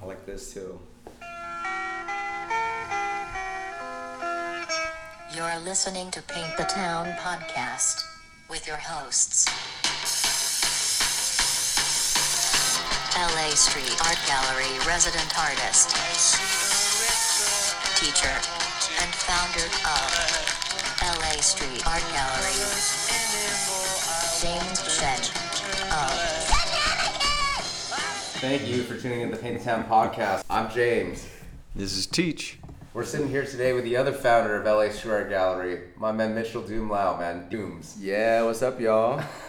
I like this too. You're listening to Paint the Town podcast with your hosts. LA Street Art Gallery resident artist, teacher, and founder of LA Street Art Gallery, James Shen of Thank you for tuning in to the Paint the Town podcast. I'm James. This is Teach. We're sitting here today with the other founder of LA Street Art Gallery, my man Mitchell Doomlau, man. Dooms. Yeah, what's up, y'all?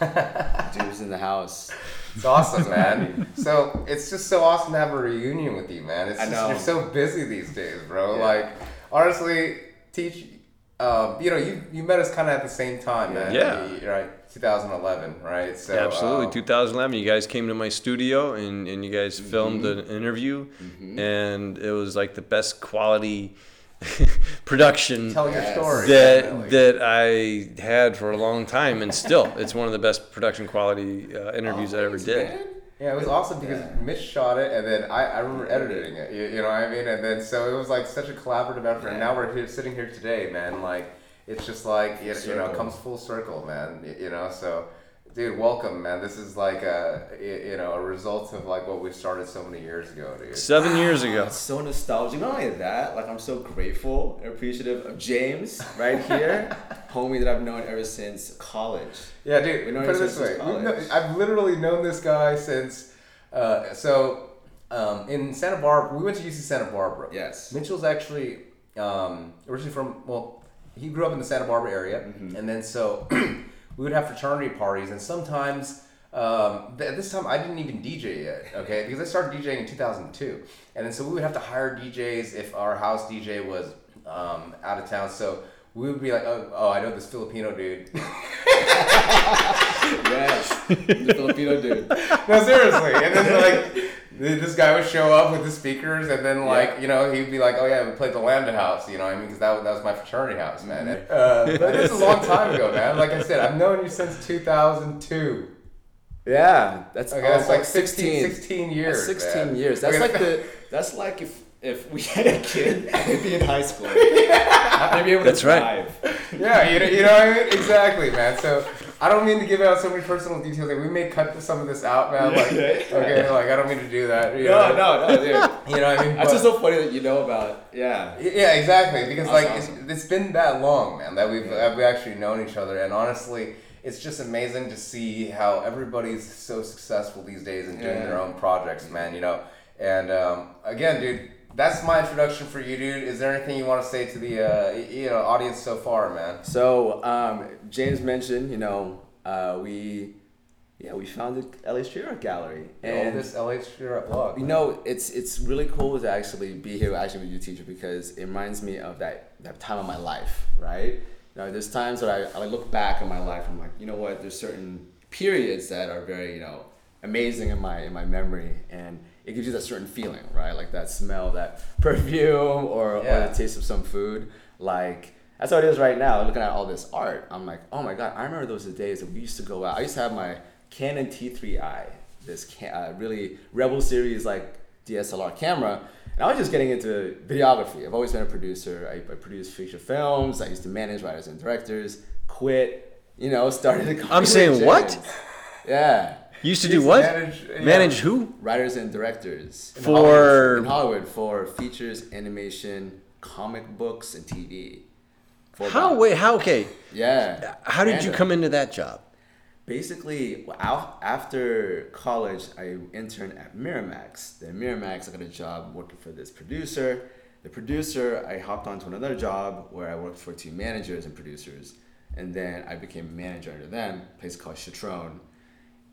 Dooms in the house. It's awesome, man. so it's just so awesome to have a reunion with you, man. It's I just, know. you're so busy these days, bro. Yeah. Like, honestly, teach. Um, you know, you you met us kind of at the same time, man. Yeah. You- Right, 2011, right? So Absolutely. um, 2011, you guys came to my studio and, and you guys filmed Mm-hmm. an interview, and it was like the best quality production tell your story. that definitely. that I had for a long time, and still, it's one of the best production quality uh, interviews I ever did. Yeah, it was awesome because Mitch shot it, and then I, I remember editing it. You, you know what I mean? And then so it was like such a collaborative effort. And now we're here, sitting here today, man. Like it's just like you, you know, it comes full circle, man. You, you know, so dude, welcome, man. This is like a you know a result of like what we started so many years ago, dude. Seven years ago. It's so nostalgic. Not only that, like I'm so grateful and appreciative of James right here, homie that I've known ever since college. Yeah, dude. We know put it this way: since We've kno- college. I've literally known this guy since. Uh, so um, in Santa Barbara, we went to UC Santa Barbara. Yes. Mitchell's actually um, originally from well, he grew up in the Santa Barbara area, Mm-hmm. and then so we would have fraternity parties, and sometimes. Um, th- at this time, I didn't even DJ yet, okay? Because I started DJing in 2002, and then so we would have to hire DJs if our house DJ was um, out of town. So we would be like, oh, oh, I know this Filipino dude. Yes, the Filipino dude. No, seriously. And then like this guy would show up with the speakers, and then like Yeah. you know he'd be like, "Oh yeah, we played the Lambda House," you know, what I mean, because that, was- that was my fraternity house, man. And, uh, but this is a long time ago, man. Like I said, I've known you since 2002. Yeah, that's Okay, that's like fuck, 16, 16 years. That's 16 man. years. That's Okay. like the. That's like if if we had a kid, maybe in high school, maybe able to That's right. drive. yeah, you know, you know what I mean? Exactly, man. So I don't mean to give out so many personal details. Like we may cut some of this out, man. Like okay, like I don't mean to do that. You No, know? no, no, dude. You know what I mean? That's But- just so funny that you know about. Yeah. Yeah, exactly. Because That's like awesome. it's, it's been that long, man, that we've Yeah. we actually known each other, and honestly, it's just amazing to see how everybody's so successful these days and doing Yeah. their own projects, man. You know, and um, again, dude, that's my introduction for you, dude. Is there anything you want to say to the uh, you know audience so far, man? So um, James mentioned, you know, uh, we, yeah, we founded LA Street Art Gallery, and oldest LA Street Art blog. you know, it's it's really cool to actually be here actually with you, teacher, because it reminds me of that that time of my life, right? You know, there's times that I, I look back on my life, I'm like, you know what? There's certain periods that are very, you know, amazing in my in my memory, and it gives you that certain feeling, right? Like that smell, that perfume, or, or the taste of some food, like. That's how it is right now. Looking at all this art, I'm like, oh my god! I remember those days that we used to go out. I used to have my Canon T3i, this ca- uh, really Rebel series like DSLR camera, and I was just getting into videography. I've always been a producer. I, I produced feature films. I used to manage writers and directors. Quit, you know, started a I'm saying what? Yeah, You used to do what? manage- yeah. Manage who? writers and directors In in For Hollywood for features, animation, comic books, and TV. For how? about- Wait, how? Okay. Yeah. How did you come into that job? Basically, after college, I interned at Miramax. Then Miramax, I got a job working for this producer. The producer, I hopped onto another job where I worked for two managers and producers, and then I became a manager under them. A place called Citron,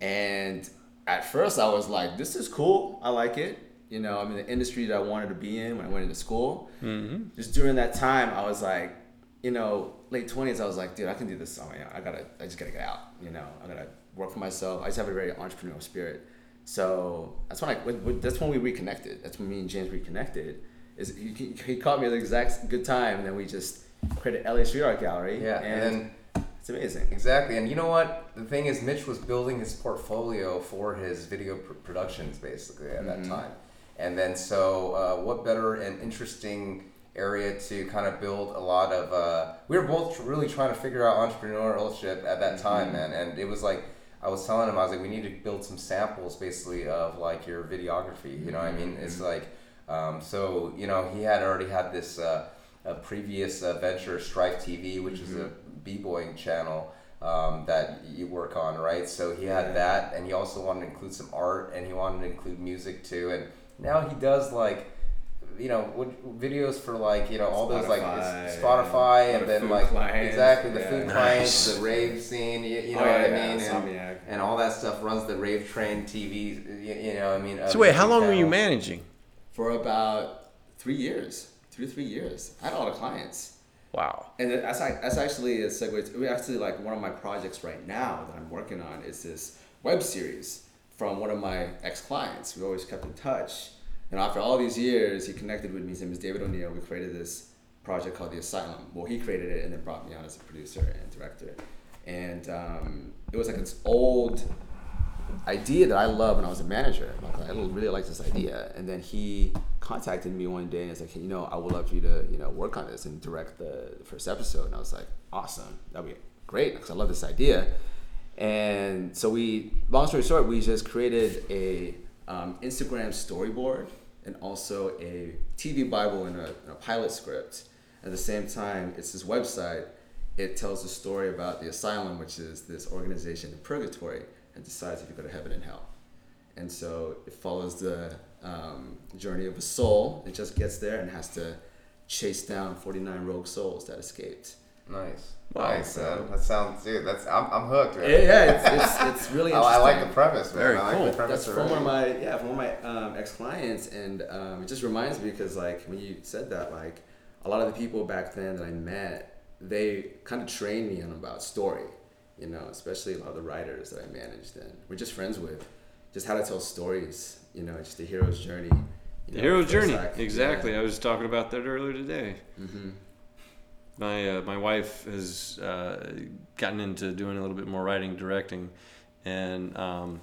and at first I was like, "This is cool. I like it." You know, I'm in the industry that I wanted to be in when I went into school. Mm-hmm. Just during that time, I was like, you know, late twenties, I was like, dude, I can do this on my own. I gotta, I just gotta get out. You know, I gotta work for myself. I just have a very entrepreneurial spirit. So that's when I, that's when we reconnected. That's when me and James reconnected. Is he, he- he caught me at the exact good time, and then we just created LA Street Art Gallery. Yeah, and, and then it's amazing. Exactly, and you know what? The thing is, Mitch was building his portfolio for his video pr- productions basically at that time, And then so uh, what better and interesting area to kind of build a lot of. Uh, we were both really trying to figure out entrepreneurship at that time, man, and it was like. I was telling him, I was like, we need to build some samples, basically, of like your videography. You know what I mean? It's like, um, so you know, he had already had this uh, a previous uh, venture, Strife TV, which is a b-boying channel um, that you work on, right? So he had Yeah. that, and he also wanted to include some art, and he wanted to include music too. And now he does like, you know, what, videos for like you know all those like Spotify, it's and then like clients, exactly the yeah. food Nice. clients, the rave scene, you, you know Oh, what I yeah, mean? And, and all that stuff runs the Rave Train TV. You, you know, I mean. uh, So wait, how YouTube long were you managing? For about three years, two to three years. I had a lot of clients. Wow. And that's, that's actually a segue. To, actually like one of my projects right now that I'm working on is this web series from one of my ex clients. We always kept in touch. And after all these years, he connected with me. His name is David O'Neill. We created this project called The Asylum. Well, he created it and then brought me on as a producer and director. And um, it was like this old idea that I loved when I was a manager. Like, I really like this idea. And then he contacted me one day and was like, hey, you know, I would love for you to, you know, work on this and direct the first episode. And I was like, awesome. That'd be great because I love this idea. And so we, long story short, we just created a um, Instagram storyboard and also a TV Bible and a, and a pilot script. At the same time, it's this website. It tells a story about the asylum, which is this organization in purgatory, and decides if you go to heaven and hell. And so it follows the um, journey of a soul. It just gets there and has to chase down 49 rogue souls that escaped. Nice. Wow. nice, man. That sounds, dude. That's I'm, I'm hooked. Man. Yeah, yeah, it's, it's, it's really interesting. I like the premise, man. Very I like cool. That's from one of my yeah from one of my um, ex clients, and um, it just reminds me because like when you said that, like a lot of the people back then that I met, they kind of trained me on about story, you know, especially a lot of the writers that I managed and we're just friends with, just how to tell stories, you know, just the hero's journey. The know, hero's journey. act, Exactly. yeah. I was talking about that earlier today. Mhm. My uh, my wife has uh, gotten into doing a little bit more writing, directing, and um,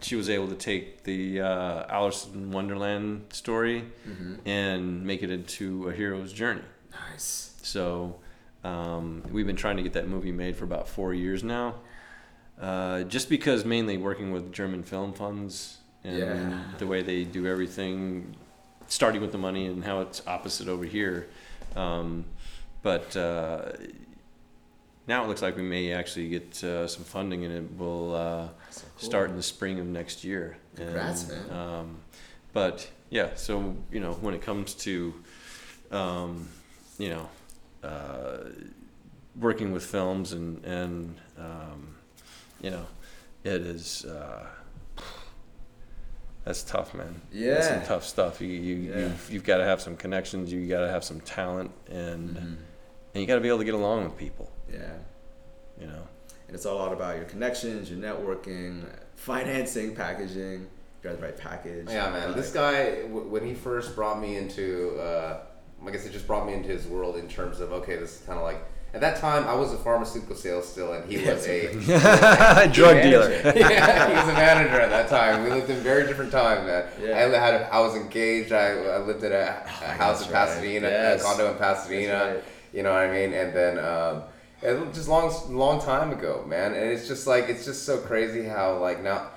she was able to take the uh, Alice in Wonderland story Mm-hmm. and make it into a hero's journey. Nice. So um, we've been trying to get that movie made for about four years now. Uh, just because mainly working with German film funds and Yeah. the way they do everything, starting with the money and how it's opposite over here. Um, but uh, now it looks like we may actually get uh, some funding and it will uh, So cool. start in the spring of next year. Congrats, And, man. Um, but yeah, so you know, when it comes to, um, you know, uh, working with films and and um, you know, it is. Uh, that's tough, man. That's some tough stuff. You you Yeah. you've, you've got to have some connections. You got to have some talent, and Mhm. and you got to be able to get along with people. Yeah. You know. And it's all about your connections, your networking, financing, packaging. You got the right package. Yeah, man. This guy, w- when he first brought me into, uh, I guess it just brought me into his world in terms of okay, this is kind of like. At that time, I was a pharmaceutical sales still, and he was a Drug Manager. dealer. yeah, he was a manager at that time. We lived in very different time, man. Yeah. I had, a, I was engaged. I, I lived in a, a house that's in right. Pasadena, Yes. a condo in Pasadena. Right. You know what I mean? And then, um, it was just long, long time ago, man. And it's just like it's just so crazy how like now,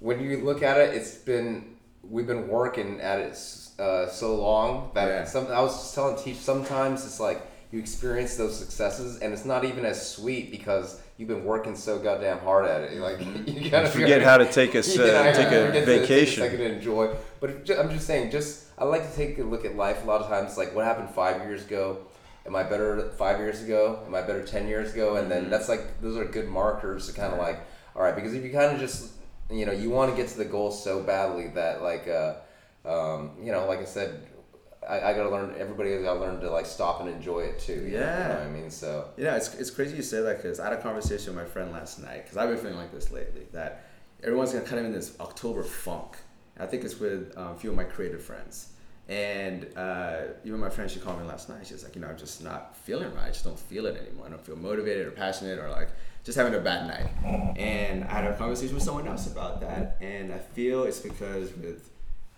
when you look at it, it's been we've been working at it s- uh, so long that Yeah. some. I was just telling Teach sometimes it's like you experience those successes and it's not even as sweet because you've been working so goddamn hard at it. Like you gotta Forget how to take a You uh, take a vacation. Second to enjoy. But ju- I'm just saying, just I like to take a look at life a lot of times. Like what happened five years ago. Am I better five years ago? Am I better ten years ago? And then that's like those are good markers to kind of like, all right, because if you kind of just you know you want to get to the goal so badly that like uh, um, you know like I said, I, I gotta learn. Everybody has gotta learn to like stop and enjoy it too. you know- you know Yeah. what I mean, so Yeah, it's, it's crazy you say that because I had a conversation with my friend last night because I've been feeling like this lately that everyone's gonna kind of in this October funk. I think it's with um, a few of my creative friends. And uh, even my friend, she called me last night. She's like, you know, I'm just not feeling right. I just don't feel it anymore. I don't feel motivated or passionate or like just having a bad night. And I had a conversation with someone else about that. And I feel it's because with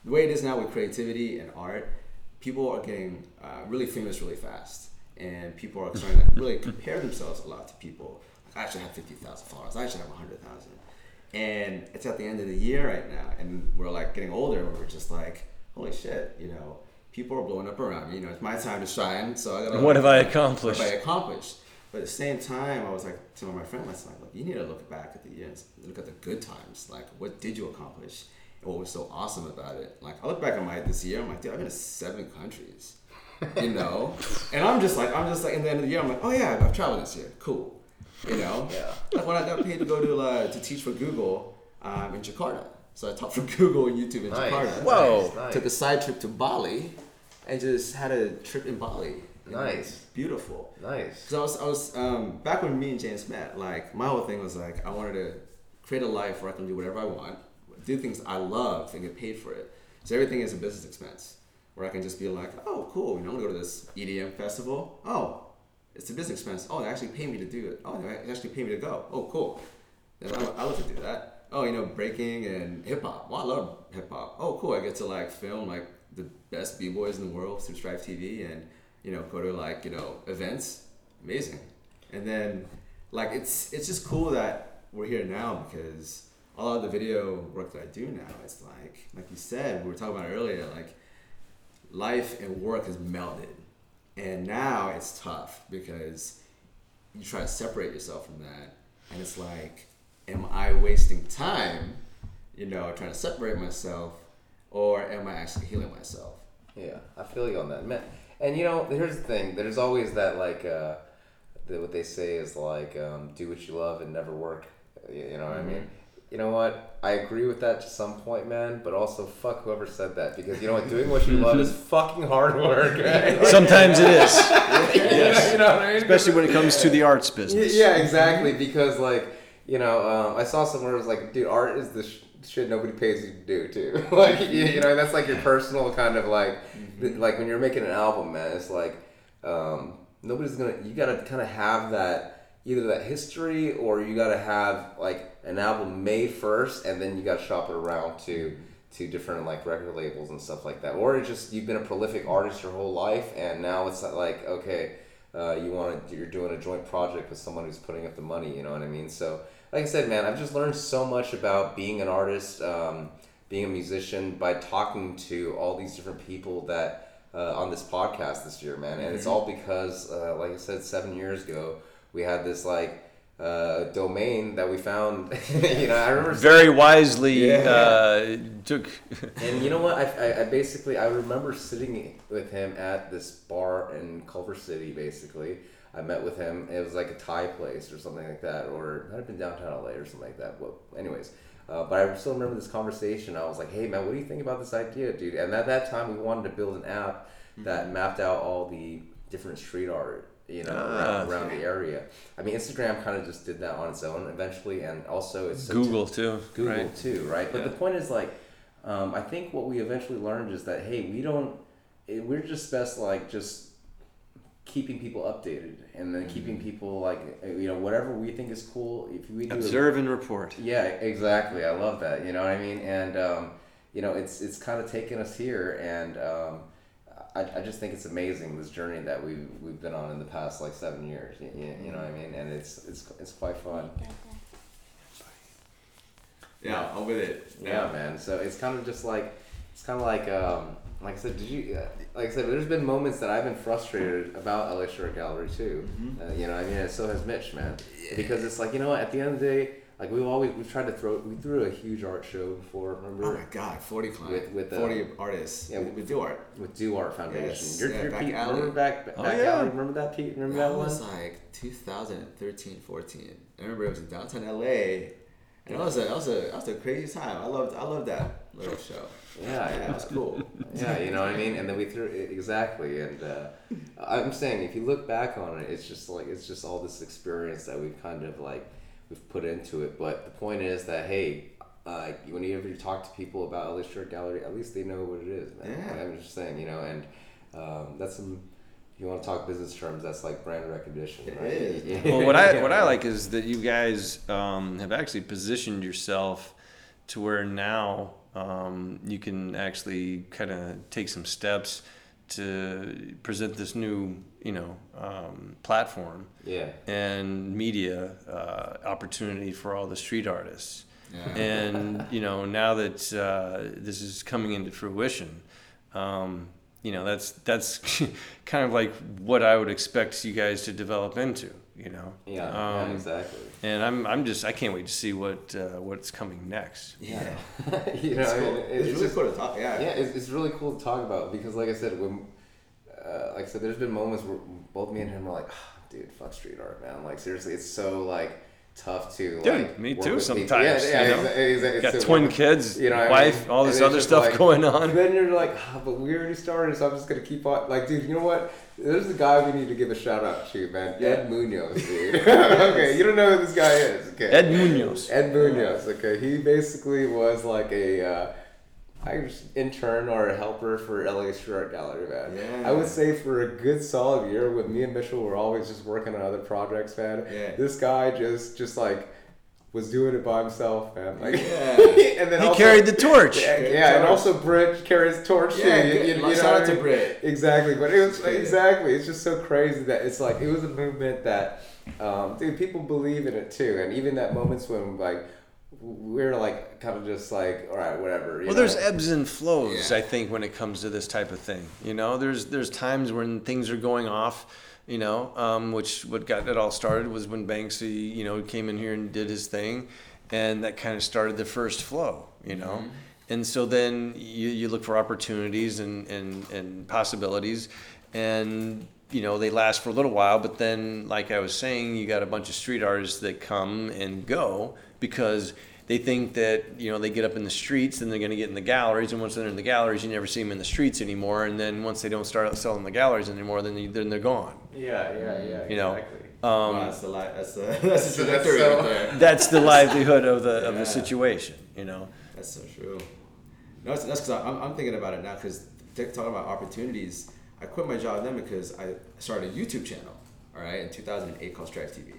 the way it is now with creativity and art, people are getting uh, really famous really fast, and people are starting to really compare themselves a lot to people. Like, I should have fifty thousand followers. I should have hundred thousand. And it's at the end of the year right now, and we're like getting older, and we're just like, holy shit, you know, people are blowing up around me. You know, it's my time to shine, so I gotta. What have I accomplished? What have I accomplished? But at the same time, I was like to my friend, I was like, look, you need to look back at the years, look at the good times. Like, what did you accomplish? What was so awesome about it? Like, I look back at my this year, I'm like, dude, I've been to seven countries, you know. and I'm just like, I'm just like, in the end of the year, I'm like, oh yeah, I've traveled this year, cool, you know. Yeah. Like when I got paid to go to uh, to teach for Google um, in Jakarta, so I taught for Google and YouTube in Nice. Jakarta. Whoa. Nice. Took a side trip to Bali, and just had a trip in Bali. Nice. beautiful. Nice. So I was, I was um, back when me and James met. Like my whole thing was like I wanted to create a life where I can do whatever I want, do things I love, and get paid for it. So everything is a business expense, where I can just be like, oh, cool. You know, I'm gonna go to this EDM festival. Oh, it's a business expense. Oh, they actually pay me to do it. Oh, they actually pay me to go. Oh, cool. Then I, I love to do that. Oh, you know, breaking and hip hop. Well, I love hip hop. Oh, cool. I get to like film like the best b boys in the world through Strife TV, and you know, go to like you know events. Amazing. And then like it's it's just cool that we're here now because a lot of the video work that I do now, it's like like you said, we were talking about earlier, like life and work has melded. And now it's tough because you try to separate yourself from that and it's like am i wasting time you know trying to separate myself or am i actually healing myself Yeah, I feel you on that, man. And you know, here's the thing: there's always that like, uh, the, what they say is like, um, do what you love and never work. You, you know what I mean? You know what? I agree with that to some point, man. But also, fuck whoever said that because you know what? Doing what you love is fucking hard work. Right? Like, Sometimes it is, yes. you know what I mean? especially when it comes to the arts business. Yeah, exactly. Because like, you know, um, I saw somewhere it was like, dude, art is the sh- shit nobody pays you to do too. like, you, you know, that's like your personal kind of like, th- like when you're making an album, man. It's like, um, nobody's gonna. You gotta kind of have that either that history or you gotta have like an album May first, and then you gotta shop it around to to different like record labels and stuff like that. Or it's just you've been a prolific artist your whole life, and now it's like okay uh, you want to you're doing a joint project with someone who's putting up the money you know what i mean? So like i said man i've just learned so much about being an artist um, being a musician by talking to all these different people that uh, on this podcast this year man. And it's all because uh, like i said seven years ago we had this like uh, domain that we found you know i remember Very wisely Yeah. uh, took. and you know what? I, I, I basically I remember sitting with him at this bar in Culver City. Basically, I met with him. It was like a Thai place or something like that, or it might have been downtown LA or something like that. But anyways, uh, but I still remember this conversation. I was like, "Hey man, what do you think about this idea, dude?" And at that time, we wanted to build an app that mapped out all the different street art. You know, Ah. around, around the area. I mean, Instagram kind of just did that on its own eventually, and also it's Google too. Google right? too, right? But Yeah. the point is like, um, I think what we eventually learned is that hey, we don't, it, we're just best like just keeping people updated and then keeping people like uh, you know whatever we think is cool. If we do a- Observe and report. yeah, exactly. I love that. You know what I mean? And um, you know, it's it's kind of taken us here, and um, I, I just think it's amazing this journey that we've we've been on in the past like seven years. You, you, you know what I mean? And it's it's it's quite fun. yeah i'm with it Yeah, man. So it's kind of just like it's kind of like um, like I said. Did you uh, like I said? There's been moments that I've been frustrated about LA Street Art Gallery too. Uh, you know, I mean, and so has Mitch, man. Because it's like you know, what, at the end of the day, like we've always we've tried to throw we threw a huge art show before. Remember? Oh my god 40 clients With- with, uh, 40 artists yeah, with, with do art with Do Art Foundation. Yes, You're, yeah, you're Back Pete, Alley. remember back back Oh, alley? yeah. Remember that Pete? Remember that that was one? like 2013 14 i remember it was in downtown la and that was a that was a that was a crazy time i loved i loved that little show Yeah, yeah yeah. it was cool yeah, you know what I mean. And then we threw it, exactly. And uh, I'm saying, if you look back on it, it's just like it's just all this experience that we've kind of like we've put into it. But the point is that hey, uh, whenever you talk to people about LA Street Art Gallery, at least they know what it is. Man. Yeah. I'm just saying, you know, and um, that's some. If you want to talk business terms, that's like brand recognition, right? is. Yeah. well, what I what I like is that you guys um, have actually positioned yourself to where now um, you can actually kind of take some steps to present this new, you know, um, platform Yeah. and media uh, opportunity for all the street artists. Yeah. And you know, now that uh, this is coming into fruition, um, you know, that's that's kind of like what I would expect you guys to develop into. You know. Yeah, Um, yeah, exactly. And I'm I'm just I can't wait to see what uh, what's coming next. Yeah. you know, It's, I mean, cool. it's, it's, really just, cool to talk. Yeah. yeah, it's, it's really cool to talk about because, like I said, when, uh, like I said, there's been moments where both me and him are like, "Ah, dude, fuck street art, man. Like seriously, it's so like tough to Dude, like. me work too with sometimes, People. Yeah, yeah, you know? exa- exa- it's Got so twin work- kids, you know, what I wife, mean? all this other stuff like- going on. Then you're like, ah, but we already started, so I'm just gonna keep on. Like, dude, you know what? There's a guy we need to give a shout out to, man. Yeah. Ed Munoz, dude. okay, you don't know who this guy is. Okay. Ed Munoz. Ed Munoz. Okay, he basically was like a uh, intern or a helper for LA Street Art Gallery, man. Yeah. I would say for a good solid year, with me and Mitchell were always just working on other projects, man. Yeah. This guy just just like was doing it by himself, man. Like, Yeah. and then He also- carried the torch. Yeah, Carried yeah, the and torch. also Britt carries torch Yeah, too. You, good. you, you know Shout out to? Britt. Exactly, but it was exactly. It's just so crazy that it's like it was a movement that, um, dude, people believe in it too, and even that moments when like we're like kind of just like, all right, whatever. you Well, know? there's ebbs and flows. Yeah. I think when it comes to this type of thing, you know, there's there's times when things are going off, you know, um, which what got it all started was when Banksy, you know, came in here and did his thing, and that kind of started the first flow, you know. And so then you, you look for opportunities and, and, and possibilities, and you know they last for a little while. But then, like I was saying, you got a bunch of street artists that come and go because they think that you know they get up in the streets and they're going to get in the galleries and once they're in the galleries you never see them in the streets anymore and then once they don't start selling the galleries anymore then, you, then they're gone yeah, yeah, yeah. you know exactly. Wow, um, that's the li- that's the that's the So that's so- there. that's the livelihood of the of the situation you know That's so true. No, that's because I'm, I'm thinking about it now because talking about opportunities, I quit my job then because I started a YouTube channel, all right, in 2008 called Strife TV.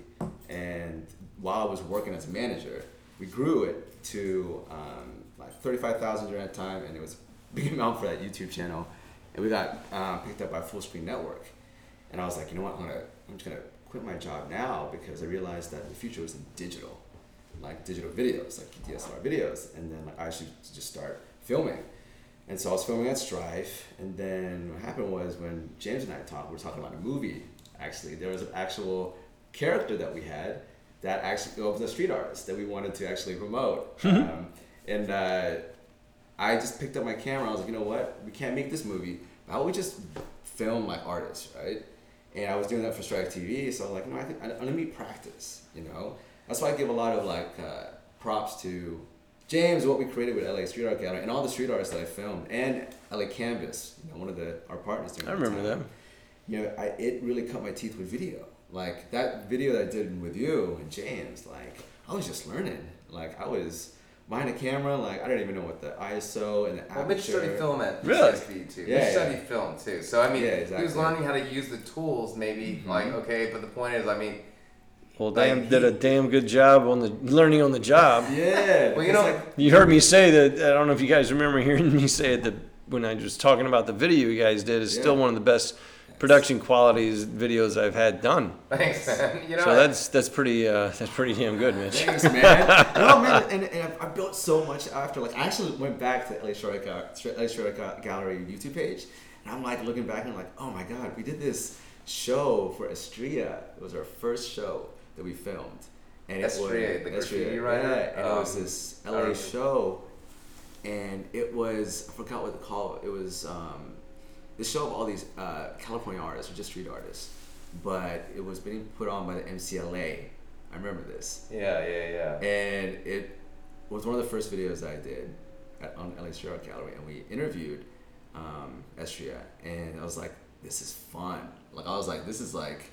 And while I was working as a manager, we grew it to um, like 35,000 during that time, and it was a big amount for that YouTube channel. And we got um, picked up by Full Screen Network. And I was like, you know what, I'm, gonna, I'm just going to quit my job now because I realized that the future was in digital like digital videos, like DSLR videos, and then like I should just start filming. And so I was filming at Strife, and then what happened was when James and I talked, we were talking about a movie. Actually, there was an actual character that we had that actually of the street artist that we wanted to actually promote. um, and uh, I just picked up my camera. I was like, you know what? We can't make this movie. How about we just film like artists, right? And I was doing that for Strife TV, so I was like, no, I think I, let me practice. You know, that's why I give a lot of like uh, props to James, what we created with LA Street Art Gallery, and all the street artists that I filmed, and LA Canvas, you know, one of the our partners. I remember them. You know, I, it really cut my teeth with video. Like that video that I did with you and James, like I was just learning. Like I was behind a camera, like I didn't even know what the ISO and the Well, Mitch aperture. studied film at Really? UCSB too. Yeah, Mitch yeah. studied film too. So I mean, Yeah, he was learning how to use the tools. Maybe Mhm. like okay, but the point is, I mean, well Like, damn did a damn good job on the learning on the job Yeah. Well, you know- like, you heard me say that i don't know if you guys remember hearing me say it that when i was talking about the video you guys did is still one of the best production qualities videos i've had done thanks, man. You know, so that's that's pretty uh, that's pretty damn good mitch Thanks, man. no, man, and, and I built so much after. Like, I actually went back to LA Short LA Street Art Gallery YouTube page, and I'm like looking back and I'm like, oh my god, we did this show for Estria. It was our first show that we filmed, and it Estria, the was graffiti writer? Yeah, and it was Um, this LA show, and it was I forgot what to call it. It was um, the show of all these uh, California artists or just street artists, but it was being put on by the MCLA. I remember this yeah, yeah, yeah. and it was one of the first videos that I did at, on LA Street Art Gallery, and we interviewed um, Estria, and I was like, "This is fun!" Like I was like, "This is like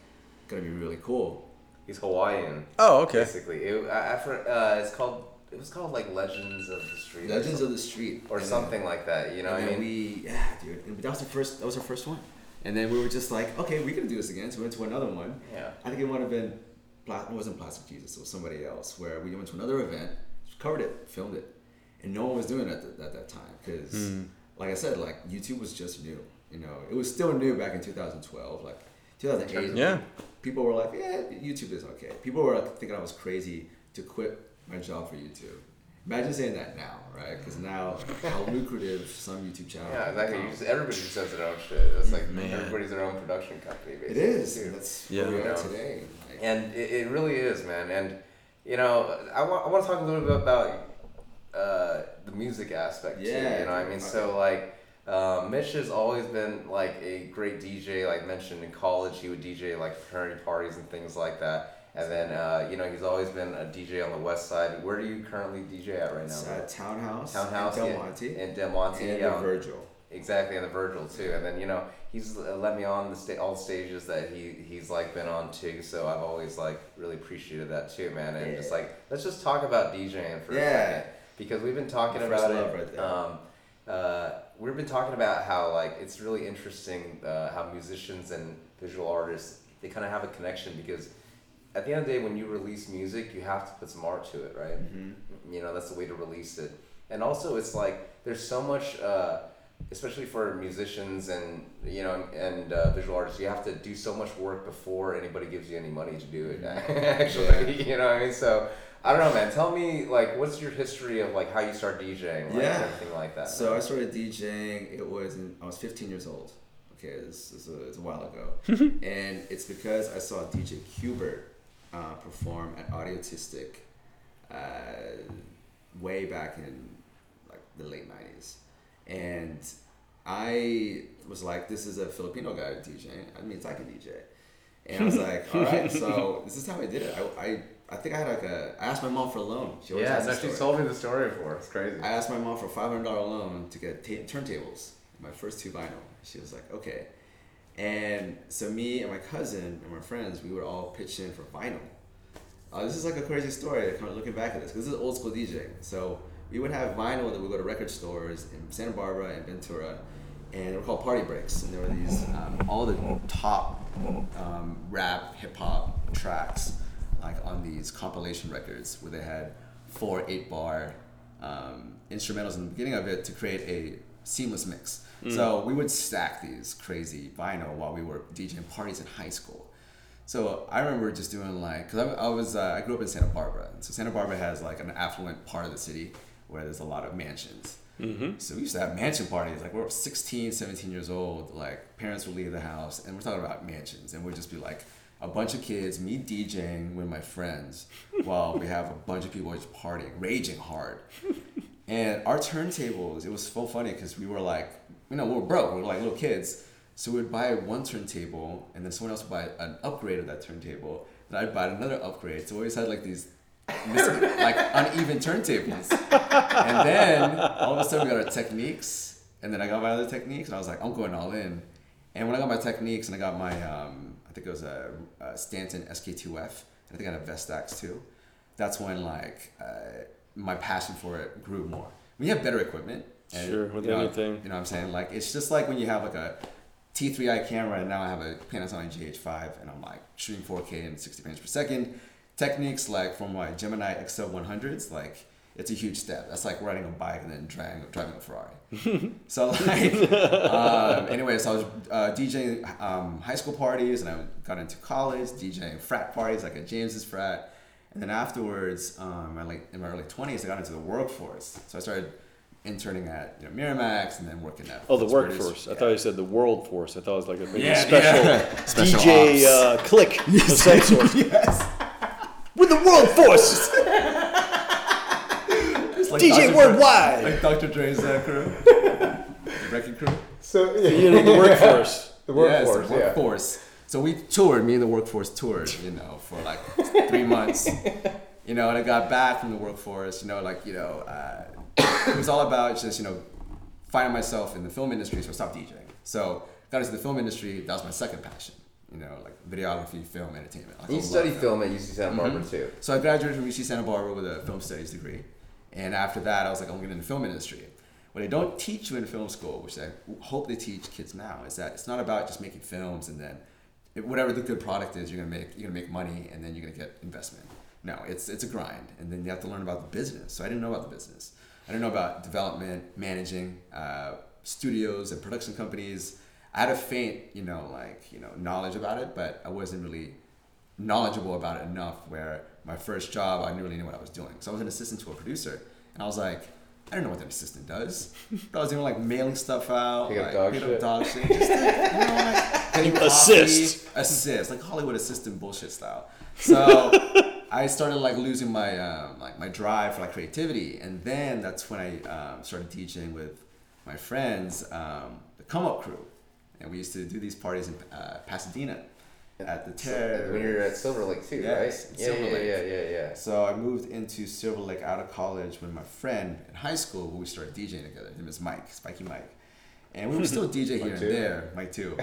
gonna be really cool." He's Hawaiian. oh okay Basically, it, I, I, uh, it's called. It was called like Legends of the Street. Legends of the Street, or And something like that. You know, and I mean, we, yeah, dude, and that was the first. That was our first one, and then we were just like, "Okay, we can do this again." So we went to another one. yeah. I think it might have been, Pla- it wasn't Plastic Jesus, it was somebody else, where we went to another event, covered it, filmed it, and no one was doing it at, the, at that time because, Hmm. like I said, like YouTube was just new. You know, it was still new back in 2012, like 2008. Yeah. People were like, "Yeah, YouTube is okay." People were like, thinking I was crazy to quit my job for YouTube. Imagine saying that now, right? Because now how lucrative some YouTube channels. Yeah, exactly. You just, everybody just does their own shit. It's like Man. everybody's their own production company. It Basically, is. too. That's Yeah. where we are today. Like, And it, it really is, man. And you know, I want I want to talk a little bit about uh, the music aspect too. Yeah, You know, what I dude. mean, so like. Um, Mitch has always been like a great DJ. Like mentioned in college, he would DJ like fraternity parties and things like that. And then uh, you know he's always been a DJ on the west side. Where do you currently DJ at right now? it's uh, Townhouse, Townhouse, in Del Monte, in Del Monte, and yeah, Virgil. Exactly, and the Virgil too. And then you know he's uh, let me on the sta- all the stages that he he's like been on too. So I've always like really appreciated that too, man. And just like let's just talk about DJing for a second because we've been talking about it. right um, uh, we've been talking about how like it's really interesting uh, how musicians and visual artists they kind of have a connection because at the end of the day when you release music you have to put some art to it right Mm-hmm. you know that's the way to release it and also it's like there's so much uh, especially for musicians and you know and uh, visual artists you have to do so much work before anybody gives you any money to do it actually Yeah. you know what i mean so i don't know man tell me like what's your history of like how you start djing like, Yeah. and everything like that So I started DJing. It was in, I was 15 years old. Okay, this is a, it's a while ago, and it's because I saw DJ Qbert uh, perform at Audiotistic uh, way back in like the late 90s, and I was like, this is a Filipino guy DJing. That means I can DJ. And I was like, all right, so this is how I did it. I, I, I think I had like a, I asked my mom for a loan. She always yeah has she told me the story before it's crazy I asked my mom for a five hundred dollar loan to get ta- turntables, my first two vinyl. She was like, okay. And so me and my cousin and my friends, we would all pitch in for vinyl. Uh, this is like a crazy story. Kind of looking back at this, because this is old school DJing. So we would have vinyl that we go to record stores in Santa Barbara and Ventura, and they were called party breaks. And there were these um, all the top um, rap, hip hop tracks, like on these compilation records where they had four eight bar um, instrumentals in the beginning of it to create a seamless mix. So we would stack these crazy vinyl while we were DJing parties in high school. So I remember just doing like, cause I, I was, uh, I grew up in Santa Barbara. So Santa Barbara has like an affluent part of the city where there's a lot of mansions. Mm-hmm. So we used to have mansion parties. Like we're 16, 17 years old. Like parents would leave the house and we're talking about mansions and we'd just be like a bunch of kids, me DJing with my friends while we have a bunch of people just partying, raging hard. And our turntables, it was so funny because we were like, you know, we were broke. We were like little kids. So we'd buy one turntable and then someone else would buy an upgrade of that turntable. Then I'd buy another upgrade. So we always had like these mis- like uneven turntables. And then all of a sudden we got our Technics. And then I got my other Technics and I was like, I'm going all in. And when I got my Technics and I got my, um, I think it was a, a Stanton SK2F. I think I had a Vestax too. That's when like uh, my passion for it grew more. When you have better equipment, and, Sure, with you know, anything. you know what I'm saying? Like it's just like when you have like a T3i camera and now I have a Panasonic GH5 and I'm like shooting 4K and 60 frames per second. Technics like from my Gemini XL100s, like it's a huge step. That's like riding a bike and then driving, driving a Ferrari. so like, um, anyway, so I was uh, DJing um, high school parties and I got into college, DJing frat parties like at James's frat. And then afterwards, um, my late, in my early 20s, I got into the workforce. So I started interning at you know, Miramax and then working at Oh, the Foods Produce. workforce. I thought you said the world force. I thought it was like a Yeah, special yeah. Special DJ uh, click of some sort. yes. With the world force. It's like DJ Dr. Worldwide. Like Dr. Dre's uh, crew. the Wrecking Crew. so You know, the workforce. the Yes, workforce the yeah workforce. So we toured, me and the workforce toured, you know, for like three months. You know, and I got back from the workforce, you know, like, you know, uh, it was all about just, you know, finding myself in the film industry, so I stopped DJing. So got into the film industry, that was my second passion, you know, like videography, film, entertainment. Like, I you studied film at uc santa barbara Mm-hmm. too So I graduated from UC Santa Barbara with a film studies degree. And after that, I was like, I'm going to get into the film industry. What they don't teach you in film school, which I hope they teach kids now, is that it's not about just making films and then whatever the good product is, you're gonna make you're gonna make money and then you're gonna get investment. No, it's it's a grind, and then you have to learn about the business. So I didn't know about the business. I didn't know about development, managing, uh, studios and production companies. I had a faint, you know, like you know, knowledge about it, but I wasn't really knowledgeable about it enough. Where my first job, I didn't really know what I was doing. So I was an assistant to a producer, and I was like, I don't know what an assistant does. But I was doing like mailing stuff out, Pick up like dog pick shit. up dog shit, just like, you know, like getting coffee, Assist. assist, like Hollywood assistant bullshit style. So I started like losing my um, like my drive for like creativity, and then that's when I um, started DJing with my friends, um, the Come Up Crew, and we used to do these parties in uh, Pasadena at the Terror. when you're at Silver Lake too, Yes, right? Yeah, Silver yeah, Lake. yeah, yeah, yeah. So I moved into Silver Lake out of college with my friend in high school, we started DJing together. His name is Mike, Spiky Mike, and we would still DJ here and too. there, Mike too.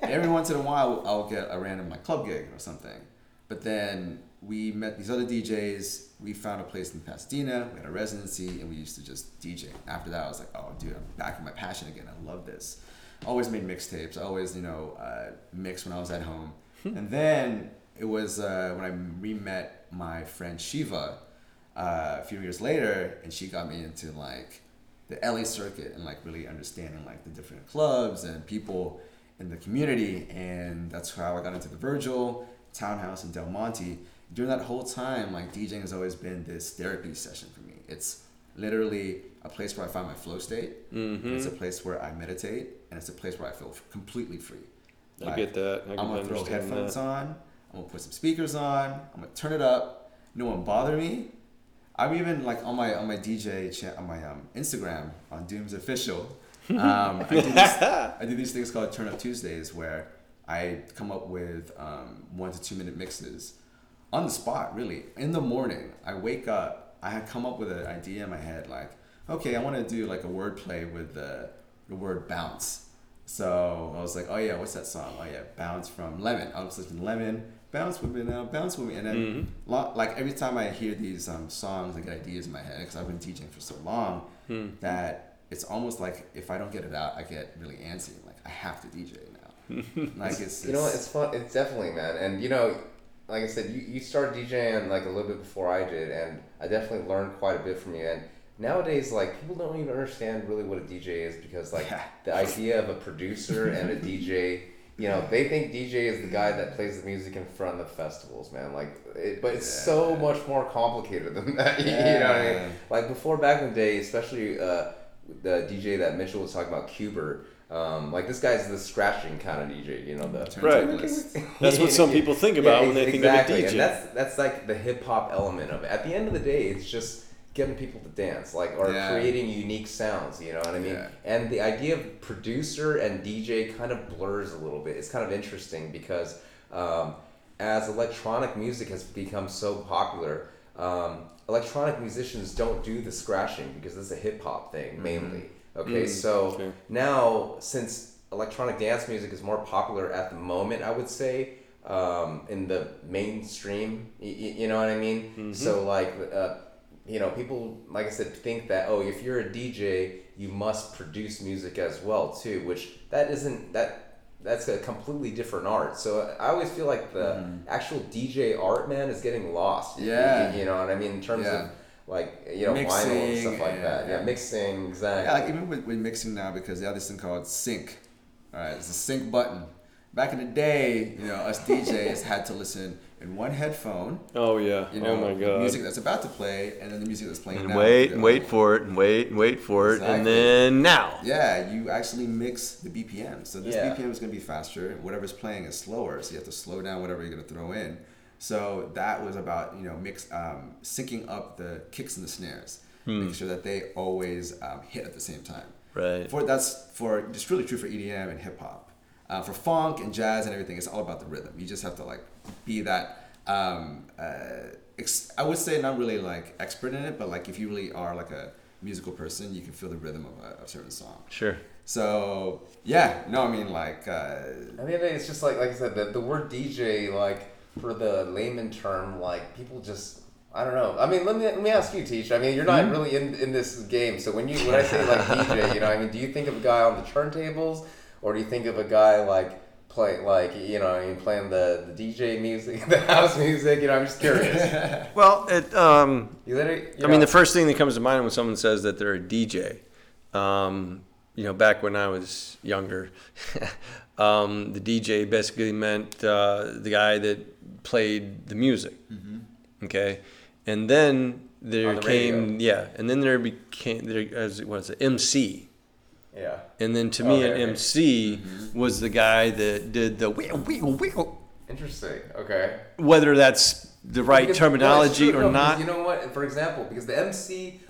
Every once in a while, I'll get a random like club gig or something. But then we met these other DJs. We found a place in Pasadena. We had a residency, and we used to just DJ. After that, I was like, "Oh, dude, I'm back in my passion again. I love this." Always made mixtapes. Always, you know, uh, mixed when I was at home. and then it was uh, when I re-met my friend Shiva uh, a few years later, and she got me into like the LA circuit and like really understanding like the different clubs and people in the community, and that's how I got into the Virgil Townhouse in Del Monte. During that whole time, like DJing has always been this therapy session for me. It's literally a place where I find my flow state. Mm-hmm. It's a place where I meditate, and it's a place where I feel completely free. I like, get that. I I'm gonna throw headphones that. on. I'm gonna put some speakers on. I'm gonna turn it up. No one bother me. I'm even like on my on my DJ cha- on my um, Instagram on Doom's official. Um, I, do this, I do these things called Turn Up Tuesdays where I come up with um, one to two minute mixes on the spot. Really, in the morning, I wake up. I had come up with an idea in my head like, okay, I want to do like a wordplay with the the word bounce. So I was like, oh yeah, what's that song? Oh yeah, Bounce from Lemon. I was listening to Lemon, Bounce with me now, Bounce with me. And then, lo- like, every time I hear these um, songs, I get ideas in my head because I've been teaching for so long that it's almost like if I don't get it out, I get really antsy. Like, I have to DJ now. like, it's, You know, it's- it's fun. It's definitely man, and you know, like I said, you, you started DJing like a little bit before I did, and I definitely learned quite a bit from you. And nowadays, like people don't even understand really what a DJ is because like Yeah. the idea of a producer and a DJ. You know, they think DJ is the guy that plays the music in front of the festivals, man. Like, it, but it's so much more complicated than that. you know what I mean? Like before, back in the day, especially uh, the DJ that Mitchell was talking about, Qbert. Um, like this guy's the scratching kind of DJ. You know the Right. That's what some people think about when they think of a exactly. DJ. And that's that's like the hip hop element of it. At the end of the day, it's just getting people to dance, like or Yeah. creating unique sounds. You know what I mean? Yeah. And the idea of producer and DJ kind of blurs a little bit. It's kind of interesting because um, as electronic music has become so popular, um, electronic musicians don't do the scratching because it's a hip hop thing mainly. Okay, Mm, so fair. now since electronic dance music is more popular at the moment, I would say um, in the mainstream. Y- y- you know what I mean? So like, uh, you know, people like I said think that oh, if you're a DJ, you must produce music as well too, which that isn't that. That's a completely different art. So I always feel like the actual DJ art man is getting lost. Yeah. you know what I mean in terms Yeah. of like you know vinyl and Mixing stuff like and- that. Yeah, yeah. mixing exactly. Yeah, like even with, with mixing now because they have this thing called sync. All right, it's a sync button. Back in the day, you know, us DJs had to listen in one headphone. Oh yeah. You oh, know, oh my the god. music that's about to play, and then the music that's playing and now. wait, and wait for it, and wait, and wait for it, and then now. Yeah, you actually mix the BPM. So this Yeah. BPM is going to be faster. Whatever's playing is slower, so you have to slow down whatever you're going to throw in. So that was about you know mix um, syncing up the kicks and the snares, making sure that they always um, hit at the same time. Right. For that's for just really true for EDM and hip hop. Uh, for funk and jazz and everything, it's all about the rhythm. You just have to like be that. Um, uh, ex- I would say not really like expert in it, but like if you really are like a musical person, you can feel the rhythm of a, a certain song. Sure. So yeah, no, I mean like uh, I mean, it's just like like I said, the, the word DJ, like for the layman term, like people just I don't know. I mean, let me let me ask you, Teach. I mean, you're not really in, in this game, so when you when I say like DJ, you know, I mean, do you think of a guy on the turntables, or do you think of a guy like play like you know I mean playing the, the DJ music, the house music. You know, I'm just curious. Well, it. Um, You literally. you I mean, the first thing that comes to mind when someone says that they're a DJ, um, you know, back when I was younger, um, the DJ basically meant uh, the guy that played the music. Mm-hmm. Okay, and then there the came yeah, and then there became there as what is it MC. Yeah. And then to oh, me, Okay, an okay. MC mm-hmm. was the guy that did the wiggle, wiggle, wiggle. Interesting. Okay. Whether that's the right Because- terminology well, true, or no, not. You know what? For example, because the MC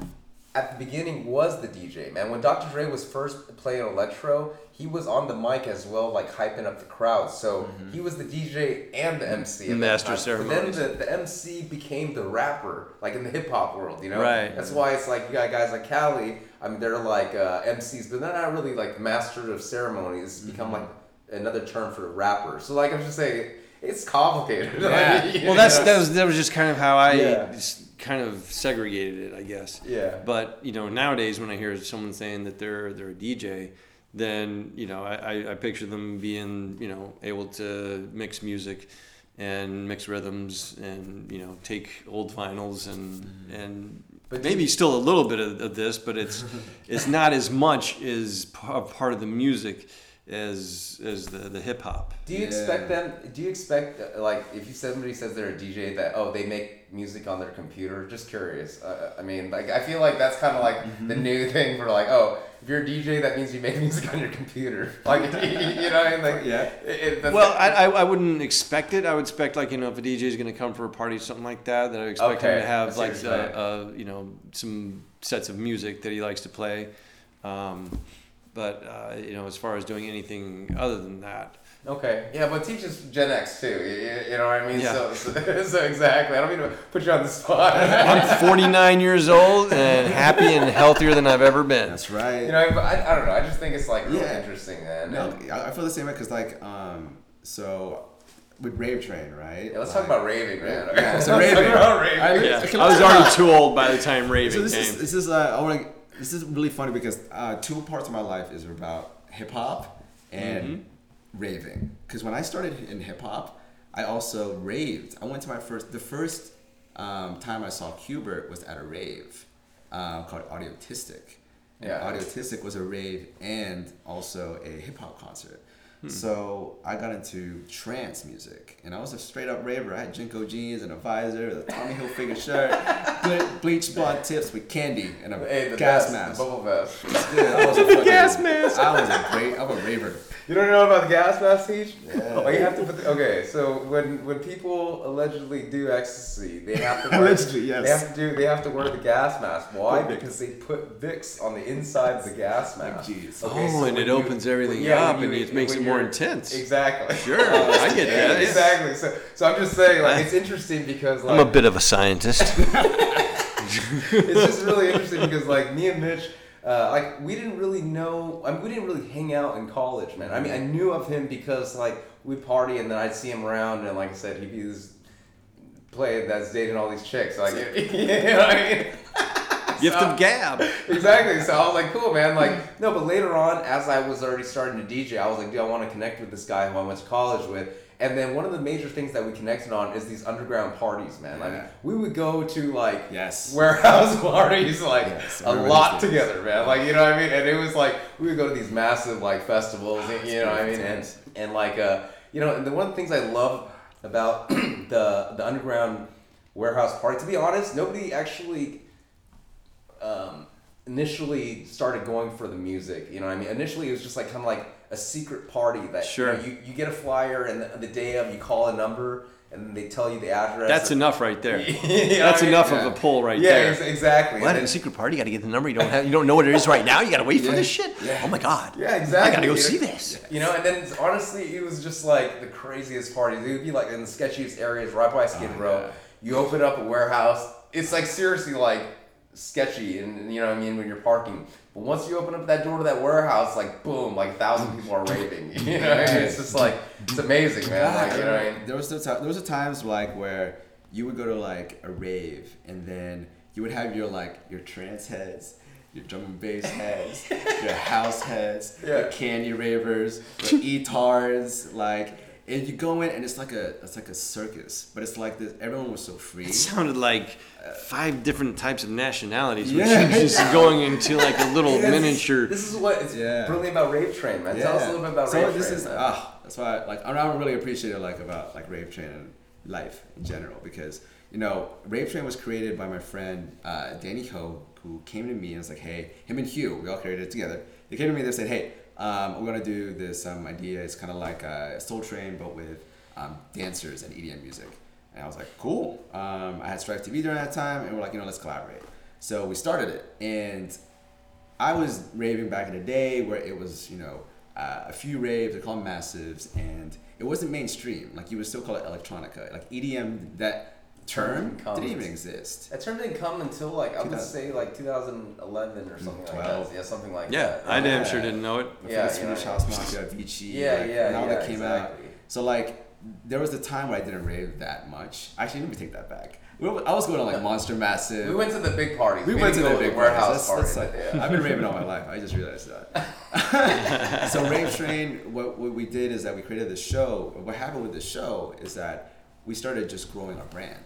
at the beginning was the DJ, man. When Dr. Dre was first playing electro, he was on the mic as well, like hyping up the crowd. So he was the DJ and the MC. that Master time. ceremonies. Then the, the MC became the rapper, like in the hip hop world, you know? Right. That's why it's like you got guys like Cali. I mean, they're like uh, MCs, but they're not really like masters of ceremonies. It's become like another term for rapper. So like I'm just saying, it's complicated. Like, Well, that's know? that was that was just kind of how I Yeah. just kind of segregated it, I guess. Yeah. But you know, nowadays when I hear someone saying that they're they're a DJ, then you know I, I, I picture them being you know able to mix music and mix rhythms and you know take old vinyls and mm-hmm. and But maybe still a little bit of, of this, but it's it's not as much as a part of the music as as the, the hip hop. Do you Yeah. expect them? Do you expect like if you somebody says they're a DJ that oh they make music on their computer? Just curious. Uh, I mean, like I feel like that's kind of like Mm-hmm. the new thing for like oh if you're a DJ that means you make music on your computer. Like you know what I mean? Like Yeah. It, Well, I, I, I wouldn't expect it. I would expect like you know if a DJ is going to come for a party, something like that, that I would expect him to have like uh, uh, you know some sets of music that he likes to play. Um, but uh, you know, as far as doing anything other than that, Okay. Yeah, but teaches Gen X too. You, you- you know what I mean? Yeah. So, so, so exactly. I don't mean to put you on the spot. I'm 49 years old and happy and healthier than I've ever been. That's right. you know, I, I don't know. I just think it's like really Yeah. interesting, man. No, And- I I feel the same way because like um so with Rave Train, right? yeah, let's Like- talk about raving, man. Yeah, Okay? so raving. raving. I- Yeah, I was already too old by the time So raving this came. is this is uh, I want to. This is really funny because uh, two parts of my life is about hip hop and raving. Because when I started in hip hop, I also raved. I went to my first. The first um, time I saw Qbert was at a rave uh, called Audiotistic. And Yeah. Audiotistic was a rave and also a hip hop concert. Hmm. So I got into trance music, and I was a straight up raver. I had JNCO jeans and a visor, the Tommy Hilfiger shirt, bleach blonde tips with candy, and a Hey, the gas vest, mask. the bubble vest. Dude, I was a fucking, gas mask. I was a great. I'm a raver. You don't know about the gas mask, Teach? Yeah. Oh, you have to put the, okay, so when when people allegedly do ecstasy, they have to wear, Allegedly, yes. They have to do they have to wear the gas mask. Why? Because they put Vicks on the inside of the gas mask. jeez. Oh, okay, Oh, so and it you- opens everything yeah, up when and it makes it more you're- intense. Exactly. Sure, I get that. exactly. So, so I'm just saying, like, it's interesting because, like, I'm a bit of a scientist. it's just really interesting because like me and Mitch, uh, like we didn't really know. I mean, we didn't really hang out in college, man. I mean, I knew of him because like we'd party and then I'd see him around, and like I said, he was playing that's dating all these chicks. Like, you know what I mean? Gift of gab. exactly. So I was like, cool, man. Like, no, but later on, as I was already starting to DJ, I was like, dude, I want to connect with this guy who I went to college with. And then one of the major things that we connected on is these underground parties, man. Like, we would go to like Yes. warehouse parties, like Yes, a lot does. together, man. Like, you know what I mean? And it was like we would go to these massive like festivals, and, you know what I mean? And intense. and like uh, you know, and the one of the things I love about the the underground warehouse party, to be honest, nobody actually initially started going for the music. You know what I mean? Initially, it was just like kind of like a secret party that Sure. you, know, you, you get a flyer and the, the day of you call a number and they tell you the address. That's enough right there. You know That's I mean? enough Yeah. of a pull right yeah, there. ex- exactly. What? Then- a secret party, you got to get the number. You don't have. You don't know what it is right now. You got to wait for this shit. Yeah. Oh my god. yeah, exactly. I gotta go You know? see this. You know, and then honestly, it was just like the craziest parties. It would be like in the sketchiest areas, right by Skid Oh, Row. yeah. You open up a warehouse. It's like seriously like sketchy, and you know what I mean when you're parking. But once you open up that door to that warehouse, like boom, like a thousand people are raving. You know, what I mean? it's just like it's amazing, man. Like you know, what I mean? there was the ti- there was a times like where you would go to like a rave and then you would have your like your trance heads your drum and bass heads, your house heads, Yeah. your candy ravers, your e-tards, like. And you go in and it's like a it's like a circus, but it's like this. Everyone was so free. It sounded like five different types of nationalities. which Yeah. was just going into like a little This miniature. This is what it's Yeah. brilliant about Rave Train, man. Tell us a little bit about so Rave this Train. is man. ah, that's why like I don't really appreciate it like about like Rave Train and life in general because you know Rave Train was created by my friend uh, Danny Ho who came to me and was like, hey, him and Hugh, we all created it together. They came to me and they said, hey, um, we're gonna do this um, idea. It's kind of like a Soul Train but with um, dancers and EDM music. And I was like, cool. Um, I had Strife TV during that time, and we're like, you know, let's collaborate. So we started it, and I was raving back in the day where it was, you know, uh, a few raves, they call them massives, and it wasn't mainstream. Like you would still call it electronica. Like EDM, that term Term didn't even exist. That term didn't come until like I would 2000. say like 2011 or something like that. Yeah, something like that. yeah, that. I damn sure didn't know it. Before Yeah, the Swedish yeah. House Mafia, Avicii, Yeah, like, yeah, when all yeah, that came out. exactly. So like, there was a time where I didn't rave that much. Actually, let me take that back. We were- I was going to like Monster Massive. We went to the big parties. We, went to the big warehouse warehouse. party. That's, that's like, I've been raving all my life. I just realized that. so Rave Train, what, what we did is that we created the show. What happened with the show is that we started just growing our brand.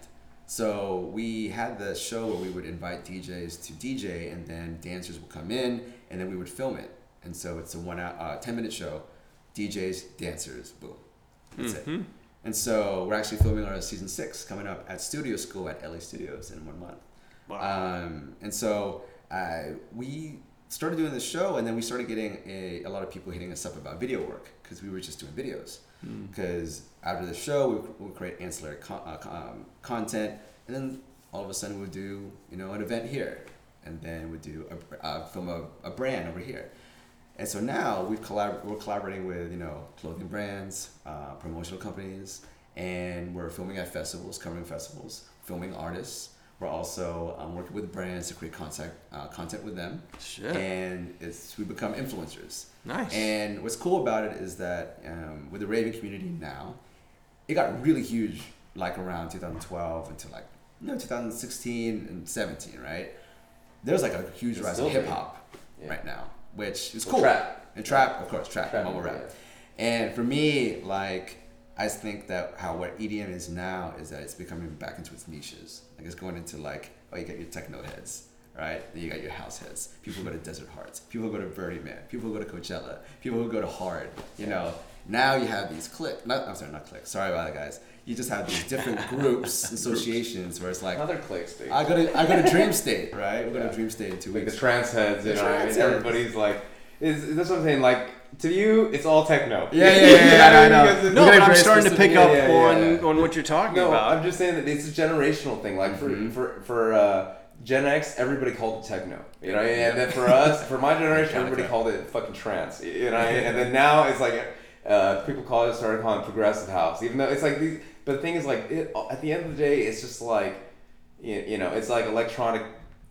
So we had the show where we would invite DJs to DJ, and then dancers would come in, and then we would film it. And so it's a one hour, uh, ten minute show. DJs, dancers, boom. That's it. And so we're actually filming our season six coming up at Studio School at LA Studios in one month. Um, and so uh, we started doing this show, and then we started getting a, a lot of people hitting us up about video work because we were just doing videos. Because after the show, we would, we would create ancillary con- uh, um, content, and then all of a sudden we'd do you know an event here, and then we'd do a, uh, film a, a brand over here. And so now we've collab- we're collaborating with you know clothing brands, uh, promotional companies, and we're filming at festivals, covering festivals, filming artists. We're also um, working with brands to create content uh, content with them, Shit. and it's we become influencers. Nice. And what's cool about it is that um, with the raving community now, it got really huge like around 2012 until like you know 2016 and 17, right? There's like a huge It's rise of hip hop Yeah. right now, which is Well, cool. trap. And trap, of course, trap, Trap, mumble rap. yeah. And for me, like, I think that how what EDM is now is that it's becoming back into its niches. Like it's going into like, oh, you got your techno heads, right? Then you got your house heads. People go to Desert Hearts. People go to Burning Man. People go to Coachella. People who go to Hard. You know, now you have these click. Not, I'm sorry, not click. Sorry about that, guys. You just have these different groups, associations, where it's like, Another click dude. I go to I go to Dream State, right? We go Yeah. to Dream State in two like the weeks. trance heads, you The know, what I trance mean, heads. everybody's like, is that's what I'm saying. Like to you, it's all techno. Yeah, yeah, yeah, yeah, I know. No, but I'm embrace starting to pick yeah, up yeah, yeah, on yeah. on what you're talking No, about. I'm just saying that it's a generational thing. Like for Mhm. for for uh, Gen X, everybody called it techno. You know, and then for us, for my generation, everybody called it fucking trance. You know, and then now it's like uh, people call it started calling it progressive house, even though it's like these. But the thing is, like it, at the end of the day, it's just like you, you know, it's like electronic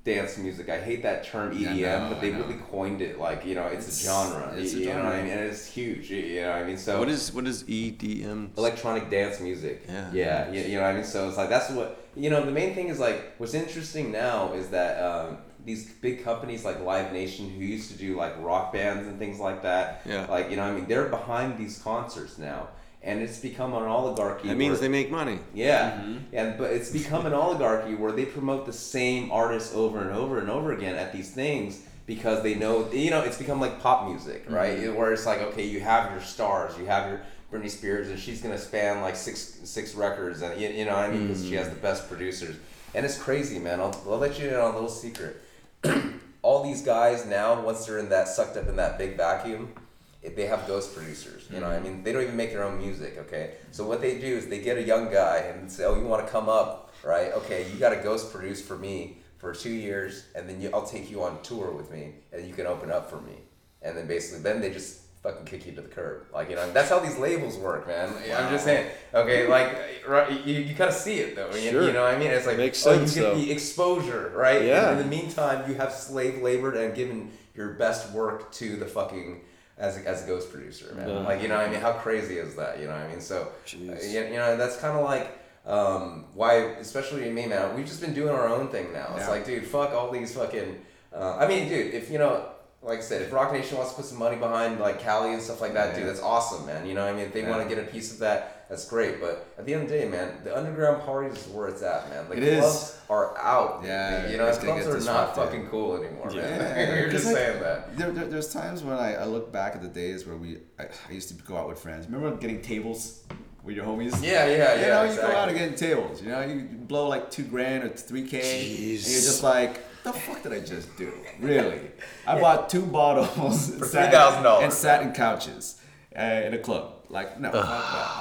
dance music. I hate that term Yeah, I EDM, but they really coined it. Like you know, it's, It's- a genre. it's a you, you know what I genre. mean? And it's huge. You, know what I mean? So what is what is EDM? electronic dance music. Yeah. Yeah. You, you know what I mean? So it's like that's what you know. The main thing is like what's interesting now is that um, these big companies like Live Nation, who used to do like rock bands and things like that, Yeah. like you know, what I mean, they're behind these concerts now, and it's become an oligarchy. That means where- they make money. yeah, Mm-hmm. and but it's become an oligarchy where they promote the same artists over and over and over again at these things because they know you know it's become like pop music, right? Mm-hmm. Where it's like okay, you have your stars, you have your Britney Spears, and she's gonna span like six six records, and you, you know what I mean because she Mm-hmm. has the best producers, and it's crazy, man. I'll, I'll let you in on a little secret. All these guys now, once they're in that sucked up in that big vacuum, they have ghost producers. You know, what I mm-hmm. mean, they don't even make their own music. Okay, so what they do is they get a young guy and say, "Oh, you want to come up, right? Okay, you got to ghost produce for me for two years, and then you, I'll take you on tour with me, and you can open up for me." And then basically, then they just fucking kick you to the curb. Like you know, that's how these labels work, man. I'm just saying. Okay, like right, you, you kind of see it though. You, Sure. you know what I mean? It's like Makes oh, sense, you get though. the exposure, right? Yeah. And in the meantime, you have slave labored and given your best work to the fucking as a, as a ghost producer, man. Yeah. Like you know, what I mean, how crazy is that? You know, what I mean, so uh, Jeez. you, you know, that's kind of like um, why, especially me, man. We've just been doing our own thing now. It's Yeah. like, dude, fuck all these fucking Uh, I mean, dude, if you know, like I said, if Roc Nation wants to put some money behind like Cali and stuff like that, dude, Yeah. that's awesome, man. You know, what I mean, if they Yeah. want to get a piece of that, that's great. But at the end of the day, man, the underground parties is where it's at, man. Like It is. clubs are out. Yeah, you know, clubs are not fucking cool anymore, man. You're just like, saying that. There, there, there's times when I, I look back at the days where we I, I used to go out with friends. Remember getting tables with your homies? Yeah, yeah, yeah. You yeah. know, you exactly. go out and get tables. You know, you blow like two grand or three k, and you're just like, the fuck did I just do? Really? I bought two bottles For sat- $3,000. and sat in couches uh, in a club. Like, no, fuck.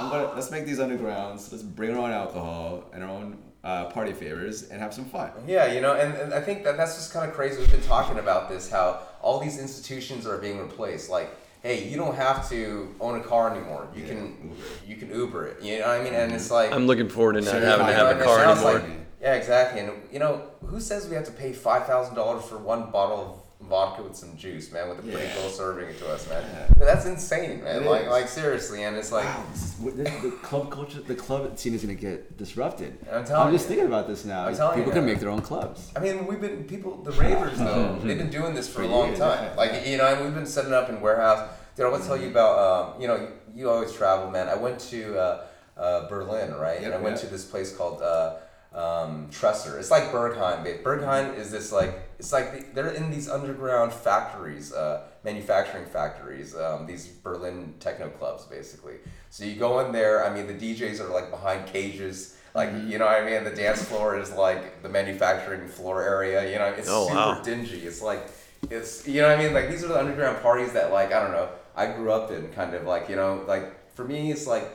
I'm gonna let's make these undergrounds. Let's bring our own alcohol and our own uh, party favors and have some fun. Yeah, you know, and, and I think that that's just kind of crazy. We've been talking about this, how all these institutions are being replaced. Like, hey, you don't have to own a car anymore. You Yeah, can Uber. you can Uber it. You know what I mean? And it's like I'm looking forward to not Sure, having to have a car anymore. like- yeah, exactly. And you know, who says we have to pay five thousand dollars for one bottle of vodka with some juice, man, with a pretty Yeah. girl serving it to us, man? Yeah. That's insane, man. It like, is. like seriously, and it's like. Wow, this is, this, the club culture, the club scene is gonna get disrupted. I'm telling just you. thinking about this now. I'm telling you, People can make their own clubs. I mean, we've been people, the ravers though. they've been doing this for, a long time. Like you know, and we've been setting up in warehouse. Dude, I want to tell you about. Um, you know, you always travel, man. I went to uh, uh, Berlin, right? and I Yep, went to this place called uh, um, Tresor. It's like Berghain. Berghain is this like it's like the, they're in these underground factories, uh, manufacturing factories. Um, these Berlin techno clubs, basically. So you go in there. I mean, the DJs are like behind cages. Like you know what I mean? The dance floor is like the manufacturing floor area. You know, it's Oh, super wow. dingy. It's like it's you know what I mean? Like these are the underground parties that like I don't know. I grew up in kind of like you know like for me it's like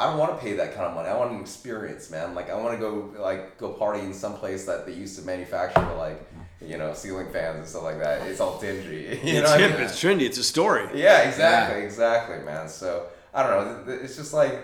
I don't want to pay that kind of money. I want an experience, man. Like I want to go like go party in some place that they used to manufacture like you know ceiling fans and stuff like that. It's all dingy. You know It's I hip, mean? it's trendy, it's a story. Yeah, exactly, exactly, man. So I don't know. It's just like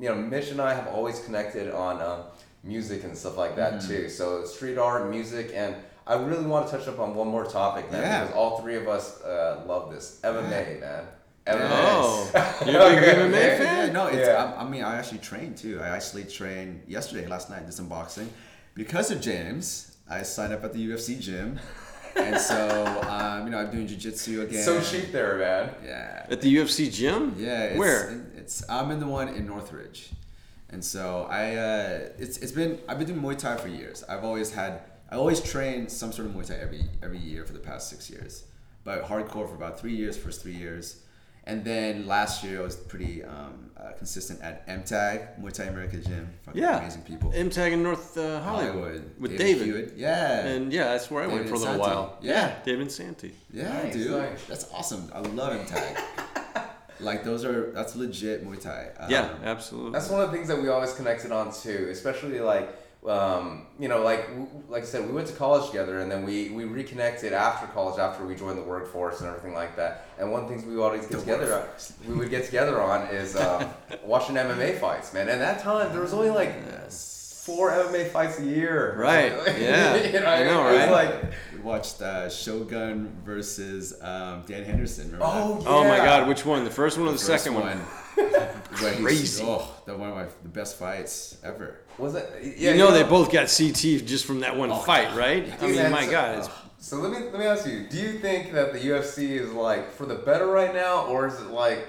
you know, Mitch and I have always connected on um, music and stuff like that Mm-hmm. too. So street art, music, and I really want to touch up on one more topic, man, Yeah. because all three of us uh, love this MMA, man. MMA. Oh, you're a big MMA Okay. fan? Yeah, no, it's, Yeah. I, I mean, I actually trained too. I actually trained yesterday, last night, did some boxing. Because of James, I signed up at the UFC gym. and so, um, you know, I'm doing jujitsu again. So cheap there, man. Yeah. At the UFC gym? Yeah. It's, Where? It's I'm in the one in Northridge, and so I uh, it's it's been I've been doing Muay Thai for years. I've always had I always trained some sort of Muay Thai every every year for the past six years, but hardcore for about three years, first three years, and then last year I was pretty um, uh, consistent at MTAG Muay Thai America Gym. Fucking Yeah. amazing people. MTAG in North uh, Hollywood. Hollywood With David David. Yeah. And yeah, that's where I went for a little Santi. while. Yeah. David Santi. Yeah, Nice, dude, nice. that's awesome. I love MTAG. like those are that's legit Muay Thai. Um, Yeah, absolutely. That's one of the things that we always connected on too, especially like um, you know, like like I said, we went to college together, and then we we reconnected after college, after we joined the workforce and everything like that. And one of the things we always get The together, on, workforce. we would get together on is um, watching MMA fights, man. And that time there was only like four MMA fights a year, Right, yeah. you know, I know, it was right? Like, We watched uh, Shogun versus um, Dan Henderson. Remember oh, yeah. Oh my God, which one? The first one or the, First second one? where he's- Crazy. Oh, the one of my the best fights ever. was it? Yeah, you know they both got CT just from that one Oh, fight, God. right? I mean, my so- God, it's So let me let me ask you: Do you think that the UFC is like for the better right now, or is it like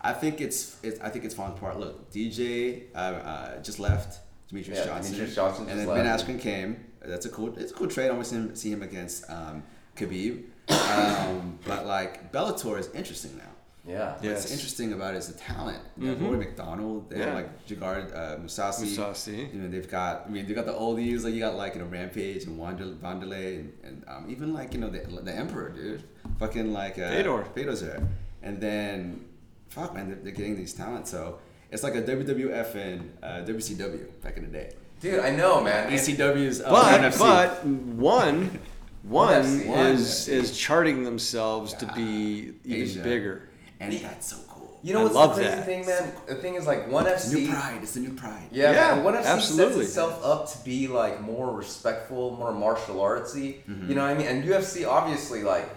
I think it's, it's I think it's falling apart. Look, DJ uh, uh, just left. Demetrius Yeah, Johnson. Demetrius Johnson and just then Ben left. Askren came. That's a cool. It's a cool trade. I want to see him, see him against um, Khabib. Um, but like Bellator is interesting now. Yeah? Yeah. What's interesting about it is the talent. They have Mhm. Rory MacDonald. They have like Gegard uh, Mousasi. Mousasi. You know they've got. I mean they've got the oldies. Like you got like you know Rampage and Wandel- Wanderlei and, and um, even like you know the, the Emperor, dude. Fucking like uh, Fedor. Fedor's there. And then, fuck man, they're, they're getting these talents. So it's like a WWF and uh, WCW back in the day. Dude, I know, man. And- ECW's uh, but NFC. but one one NFC. is One. is charting themselves to be even Asia. bigger. And he, that's so cool. you know I what's love the crazy that. thing, man? The thing is, like, one It's the new FC. pride. It's the new pride. Yeah, Yeah, man. One FC absolutely. sets itself up to be like more respectful, more martial artsy. Mm-hmm. You know what I mean? And UFC, obviously, like,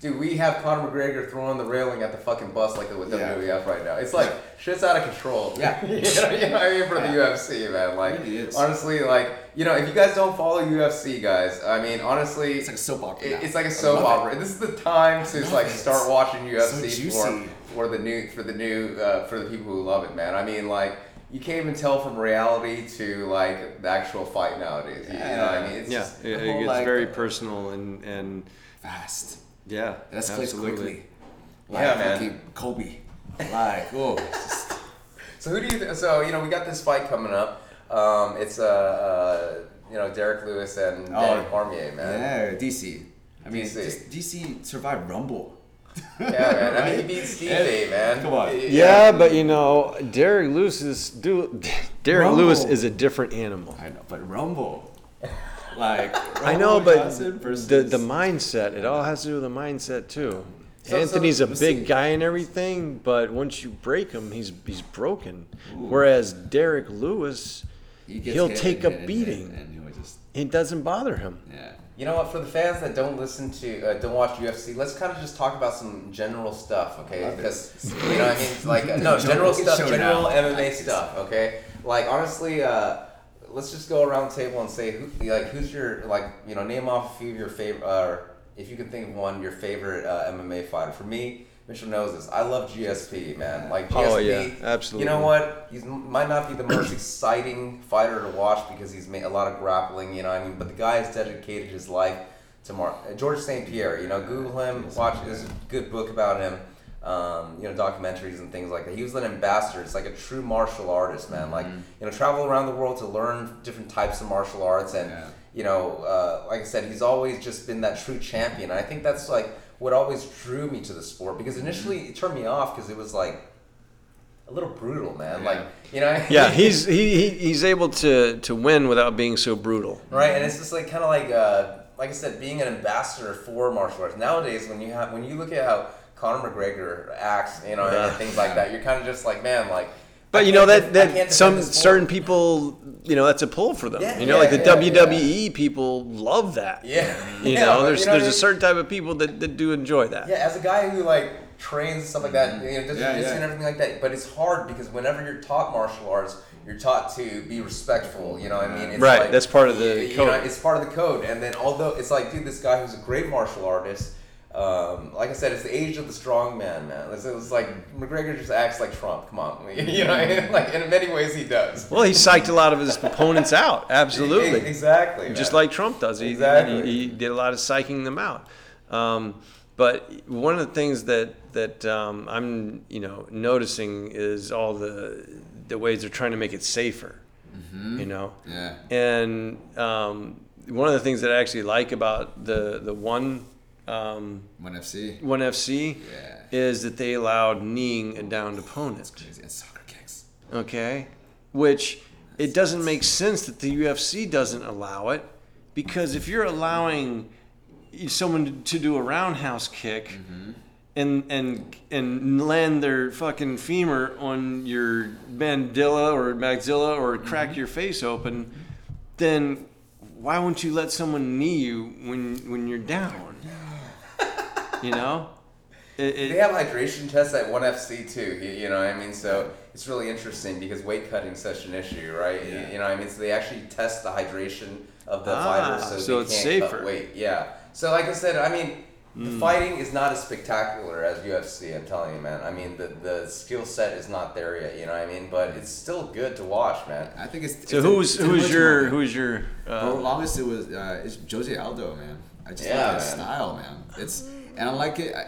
dude, we have Conor McGregor throwing the railing at the fucking bus like with Yeah. WWF right now. It's like shit's out of control. Yeah. you, know, you know what I mean for the UFC, man. Like, It really is. honestly, like, you know, if you guys don't follow UFC, guys, I mean, honestly, It's like a soap opera it- it's like a soap love it. opera. This is the time to like it. start watching UFC So for for the new for the new uh, for the people who love it, man. I mean, like. You can't even tell from reality to like the actual fight nowadays. You, you know what I mean? It's Yeah, just, it, the it gets like, very personal and and Fast. yeah, It escalates absolutely. quickly. Yeah, man. Kobe. Like, oh. So who do you? Th- so you know we got this fight coming up. Um, it's uh, uh you know Derrick Lewis and Oh, Danny Cormier, man. Yeah, DC. I mean, DC. just DC survived Rumble. Yeah, man. I mean he beat Steve, Yeah. man. Come on. Y- Yeah, but you know, Derrick Lewis is do Derrick Rumble. Lewis is a different animal. I know, but Rumble. Like, I know, but versus- the the mindset. It all has to do with the mindset too. So- Anthony's so- a big guy and everything, but once you break him, he's he's broken. Whereas Derrick Lewis, He gets he'll take and a hit and beating. hit, and he'll just it doesn't bother him. yeah. You know what? For the fans that don't listen to, uh, don't watch UFC, let's kind of just talk about some general stuff, okay? Because you know, what I mean, It's like uh, no general stuff, general. MMA Like, stuff, okay? Like honestly, uh, let's just go around the table and say, who, like, who's your like, you know, name off a few of your favorite, uh, if you can think of one, your favorite uh, MMA fighter. For me, Mitchell knows this. I love GSP, man. Like GSP. Oh, yeah, absolutely. You know what? He might not be the most exciting fighter to watch because he's made a lot of grappling. You know, what I mean, but the guy has dedicated his life to Mar- uh, George St. Pierre. You know, Google him, watch. There's a good book about him. Um, you know, documentaries and things like that. He was an ambassador. It's like a true martial artist, man. Like you know, travel around the world to learn different types of martial arts, and Yeah. you know, uh, like I said, he's always just been that true champion. And I think that's like what always drew me to the sport because initially it turned me off because it was like a little brutal, man. Yeah. Like you know, Yeah, he's he, he he's able to to win without being so brutal. right, and it's just like kind of like uh, like I said, being an ambassador for martial arts. Nowadays, when you have when you look at how Conor McGregor acts, you know, Yeah. and things like that, you're kind of just like, man, like. But you know that def- I can't that some certain people, you know, that's a pull for them. Yeah, you know, yeah, like the yeah, WWE people love that. Yeah, You Yeah, know, there's you know there's what I a mean? certain type of people that, that do enjoy that. Yeah, as a guy who like trains and stuff like that, mm-hmm. you know, does Yeah, jiu-jitsu yeah. and everything like that. But it's hard because whenever you're taught martial arts, you're taught to be respectful. You know what I mean? It's Right, like- that's part of the you- you know, code. it's part of the code. And then although it's like, dude, this guy who's a great martial artist. Um, like I said, it's the age of the strong man, man. It's, it's like McGregor just acts like Trump. Come on, you know, what like in many ways he does. Well, he psyched a lot of his opponents out. Absolutely. exactly. just man. like Trump does. He, Exactly. he, he did a lot of psyching them out. Um, but one of the things that that um, I'm you know noticing is all the the ways they're trying to make it safer. You know, Yeah. and um, one of the things that I actually like about the the one um, One FC. one FC Yeah. is that they allowed kneeing a downed opponent. Crazy. And soccer kicks. Okay, which it doesn't make sense that the UFC doesn't allow it because if you're allowing someone to do a roundhouse kick and and and land their fucking femur on your mandilla or maxilla or crack your face open, then why won't you let someone knee you when when you're down? You know, it, it, They have hydration tests at ONE FC too. You, you know what I mean? So it's really interesting because weight cutting is such an issue, right? You- Yeah. You know what I mean? So they actually test the hydration of the Ah, fighters so, so they it's can't safer. cut weight. Yeah. So like I said, I mean, the Hmm. fighting is not as spectacular as UFC. I'm telling you, man. I mean, the the skill set is not there yet. You know what I mean? But it's still good to watch, man. I think it's. so it's a- who's it's a who's your who's your uh, the longest, it was uh, it's Jose Aldo, man. I just Yeah, like his style, man. It's and I like it. I,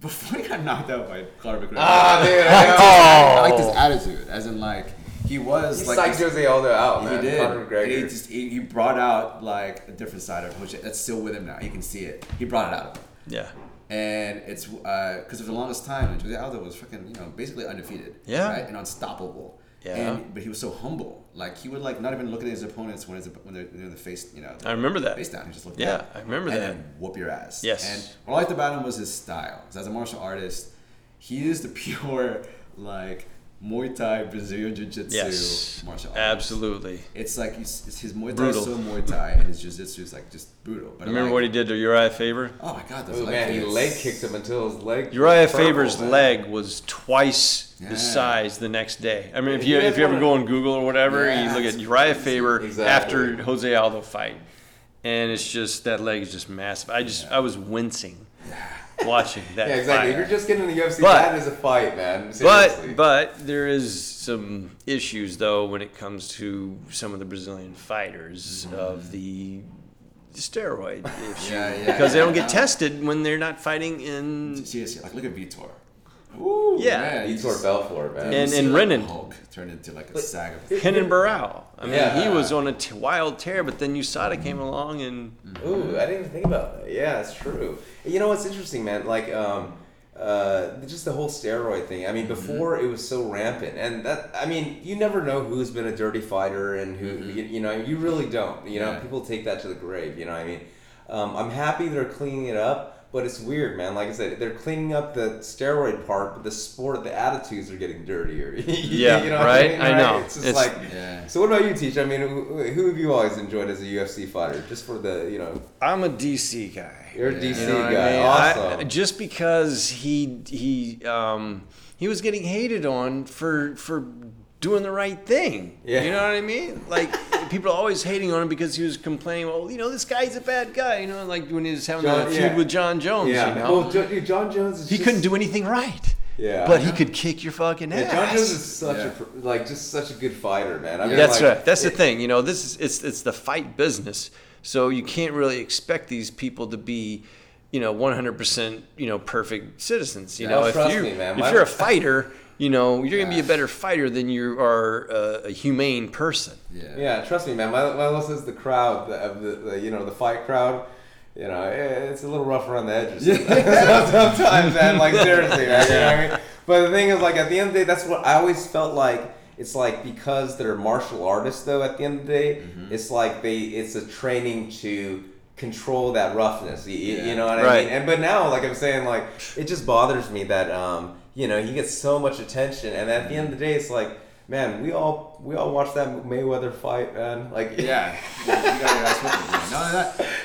before he got knocked out by Conor McGregor, Ah, dude, I know. I like this attitude, as in like he was He like psyched this- Jose Aldo out, he did. Conor And McGregor. He just he, he brought out like a different side of him, which that's still with him now. You can see it. He brought it out of him. yeah And it's because for the longest time, and Jose Aldo was freaking, you know, basically undefeated. Yeah. Right? And unstoppable. Yeah. And, but he was so humble. Like he would like not even look at his opponents when his, when they're, they're in the face, you know. I remember that. Face down. He just looked Yeah, down. I remember and that. then whoop your ass. Yes. And what I liked about him was his style. as a martial artist, he is the pure like Muay Thai, Brazilian Jiu Jitsu, Yes, martial arts. absolutely. It's like he's, it's his Muay Thai Brutal. is so Muay Thai, and his Jiu Jitsu is like just brutal. But I Remember like, what he did to Uriah Faber? Oh my God, those Oh leg man, he leg kicked him until his leg. Uriah was purple, Faber's man. leg was twice Yeah. the size the next day. I mean, if You you if you ever go on Google or whatever, Yeah, you look at Uriah crazy. Faber Exactly. after Jose Aldo fight, and it's just that leg is just massive. I just I was wincing watching that. Yeah, exactly. If you're just getting in the UFC, But- that is a fight, man. Seriously. But but there is some issues though when it comes to some of the Brazilian fighters of the steroid issue Yeah, yeah, because they don't yeah. get tested when they're not fighting in Seriously, like look at Vitor. Ooh, Yeah. man, Vitor he's Belfort, man. And- see, and like, Renan. Hulk turned into like a sack of. Kenan Burrell. I mean, Yeah. he was on a t- wild tear, but then USADA came along and Ooh, I didn't even think about that. Yeah, it's true. You know what's interesting, man? Like, um, uh, just the whole steroid thing. I mean, before it was so rampant, and that I mean, you never know who's been a dirty fighter and who you, you know. You really don't. You know, Yeah. people take that to the grave. You know, what I mean, um, I'm happy they're cleaning it up. But it's weird, man. Like I said, they're cleaning up the steroid part, but the sport, the attitudes are getting dirtier. Yeah, you know what right? mean, I know. It's just It's- like, Yeah. so what about you, Teach? I mean, who, who have you always enjoyed as a UFC fighter? Just for the, you know, I'm a DC guy. you're a Yeah. DC You know guy. I mean? Awesome. I- just because he he um, he was getting hated on for for doing the right thing. Yeah. You know what I mean? Like people are always hating on him because he was complaining, well, you know, this guy's a bad guy. You know, like when he was having John- a feud yeah. with John Jones. yeah. You know, Well, Jo- dude, John Jones is he just, couldn't do anything right. Yeah. But he could kick your fucking Yeah, ass. John Jones is such Yeah. a like just such a good fighter, man. I mean, That's like, right. That's the thing. You know, this is it's it's the fight business. So you can't really expect these people to be, you know, 100% you know perfect citizens. You Yeah, know, if trust you me, man. if you're a fighter, you know, you're gonna be a better fighter than you are a, a humane person. Yeah. Yeah, trust me, man. My my list is the crowd the, of the, the you know the fight crowd. You know, eh, it's a little rough around the edges sometimes, man. Like seriously, man. You know what I mean? But the thing is, like at the end of the day, that's what I always felt like. It's like because they're martial artists, though. At the end of the day, Mm-hmm. it's like they it's a training to control that roughness. You, you- you know what I Right. mean? And but now, like I'm saying, like it just bothers me that um you know he gets so much attention, and at the end of the day, it's like. Man, we all we all watched that Mayweather fight, man. Like, Yeah, you gotta ask what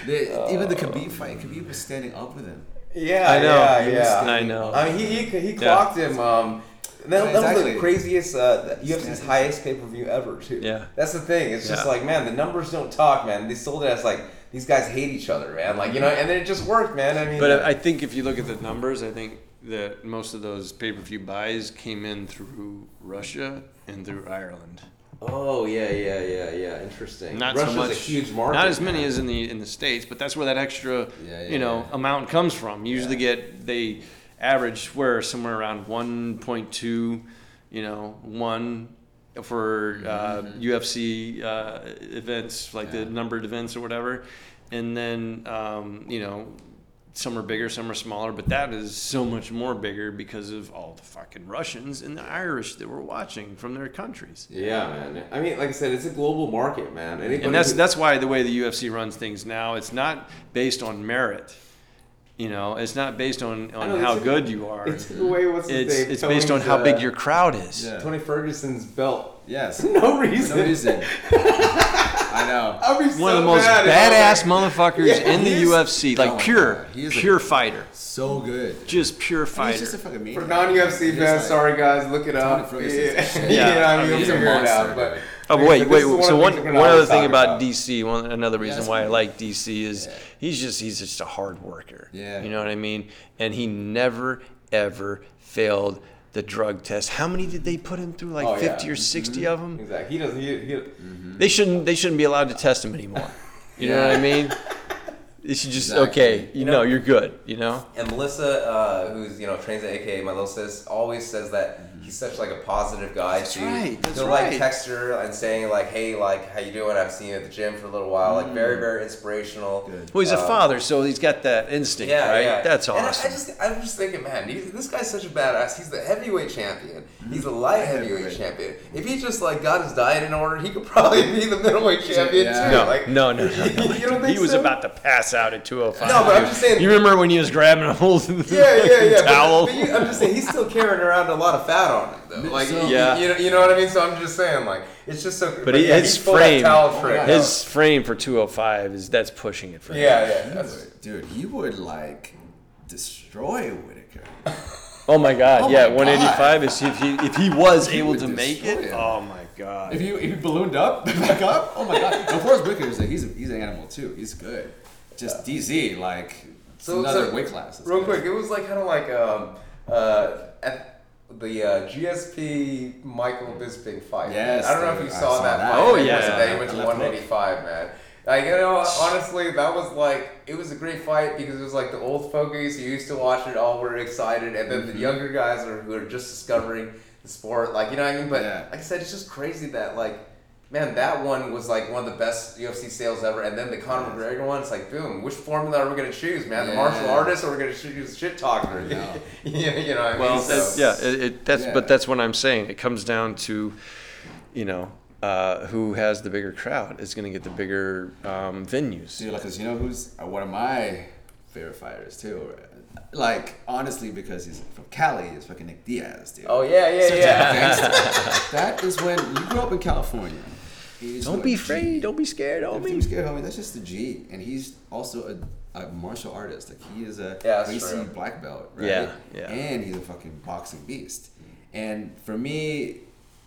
they're doing. Not only even the Khabib fight, Khabib was standing up with him. Yeah, I know. Yeah, yeah. I know. I mean, he he, he Yeah. clocked him. Um, that, that was the craziest uh, UFC's highest pay per view ever, too. Yeah. that's the thing. It's just like, man, the numbers don't talk, man. They sold it as like these guys hate each other, man. Like you know, and then it just worked, man. I mean, But I think if you look at the numbers, I think that most of those pay per view buys came in through Russia and through Ireland. oh yeah, yeah, yeah, yeah. Interesting. Not Russia's so much. a huge market. Not as many man. as in the in the states, but that's where that extra, Yeah, yeah, you know, yeah. amount comes from. You usually get they average where somewhere around 1.2, you know, one for uh, UFC uh, events like the Mm-hmm. Numbered events or whatever, and then um, you know. Some are bigger, some are smaller, but that is so much more bigger because of all the fucking Russians and the Irish that were watching from their countries. Yeah, man. I mean, like I said, it's a global market, man. Anybody and that's who- that's why the way the UFC runs things now, it's not based on merit. You know, it's not based on, on know, how it's- good you are. It's took away what's his name? it's based on how big uh, your crowd is. Yeah. Tony Ferguson's belt. Yes. No reason. No reason. I know. I'd be One of the most mad if I was badass motherfuckers Yeah, in the he is- UFC, like oh my pure, God, he is a- pure fighter, So good. just pure And fighter. He's just a fucking maniac. For non-UFC He's fans, like- sorry guys, look it up. Ferguson Yeah, is shit. you know, Yeah, I mean, I you'll he's a figure it monster, out. But dude. Oh Like, wait, this wait. is one So of the one things we can one other thing talk about about. DC, one another reason that's why I like DC is Yeah. he's just he's just a hard worker. Yeah. You know what I mean? And he never ever failed the drug test. How many did they put him through? Like Oh, yeah. 50 or 60 of them? exactly, he doesn't. He, he, They shouldn't they shouldn't be allowed to test him anymore. You know what I mean? They should just Exactly. okay, you You know, know- you're good, you know? And Melissa, uh, who's you know trains at AKA my little sis, always says that he's such like a positive guy. That's too. right, that's He'll right. like text her and saying like, "Hey, like, how you doing? I've seen you at the gym for a little while." Like, very very inspirational. Good. Well, he's a Uh, father, so he's got that instinct, Yeah, right? yeah. That's awesome. And I- awesome. I, just, I'm just thinking, man, he's, this guy's such a badass. He's the heavyweight champion. He's a light heavyweight Heavyweight. champion. If he just like got his diet in order, he could probably be the middleweight champion Yeah. too. no, like, no, no, no, no. you don't think he was so? about to pass out at 205. No, but I'm just saying- You remember when he was grabbing a hold of the Yeah, yeah, yeah. towel? But, but you, I'm just saying, he's still carrying around a lot of fat on it though. Like, So- you, Yeah. you, know, you know what I mean. So I'm just saying, like, it's just so. But he, yeah, his he pulled frame, towel trick. his frame for 205 is that's pushing it for him. Yeah, yeah. That's, would- dude, he would like destroy Whittaker. Oh my God! Oh yeah, my 185 is if he if he was able to make it. him. Oh my God! If he if he ballooned up, back up, oh my god! Of course, Whittaker is a, he's a, he's an animal too. He's good. Just DZ like So- another so, weight class. Real good. quick, it was like kind of like um uh at the uh, GSP Michael Bisping fight. Yes, I don't know if you saw, saw that. that. fight. Oh, It was yeah. he went to 185, man. Like you know, honestly, that was like it was a great fight because it was like the old fogies who used to watch it all were excited, and then Mm-hmm. the younger guys are, who are just discovering the sport. Like you know what I mean? But Yeah. like I said, it's just crazy that like. Man, that one was like one of the best UFC sales ever, and then the Conor McGregor one. It's like, boom. Which formula are we gonna choose, man? The martial artist, or we're gonna choose shit talker? know. you, you know what I mean? Well, So- it- yeah, it, it, that's Yeah. but that's what I'm saying. It comes down to, you know, uh, who has the bigger crowd is going to get the bigger um, venues. Dude, like, 'cause you know who's uh, one of my favorite fighters too. Like, honestly, because he's from Cali, is fucking Nick Diaz, dude. Oh yeah, yeah, Such yeah. that is when you grew up in California. Just Don't be afraid. Don't be scared, Don't be scared, homie. That's just the G, and he's also a, a martial artist. Like he is a Yeah, racy black belt, right? Yeah, yeah. And he's a fucking boxing beast. And for me,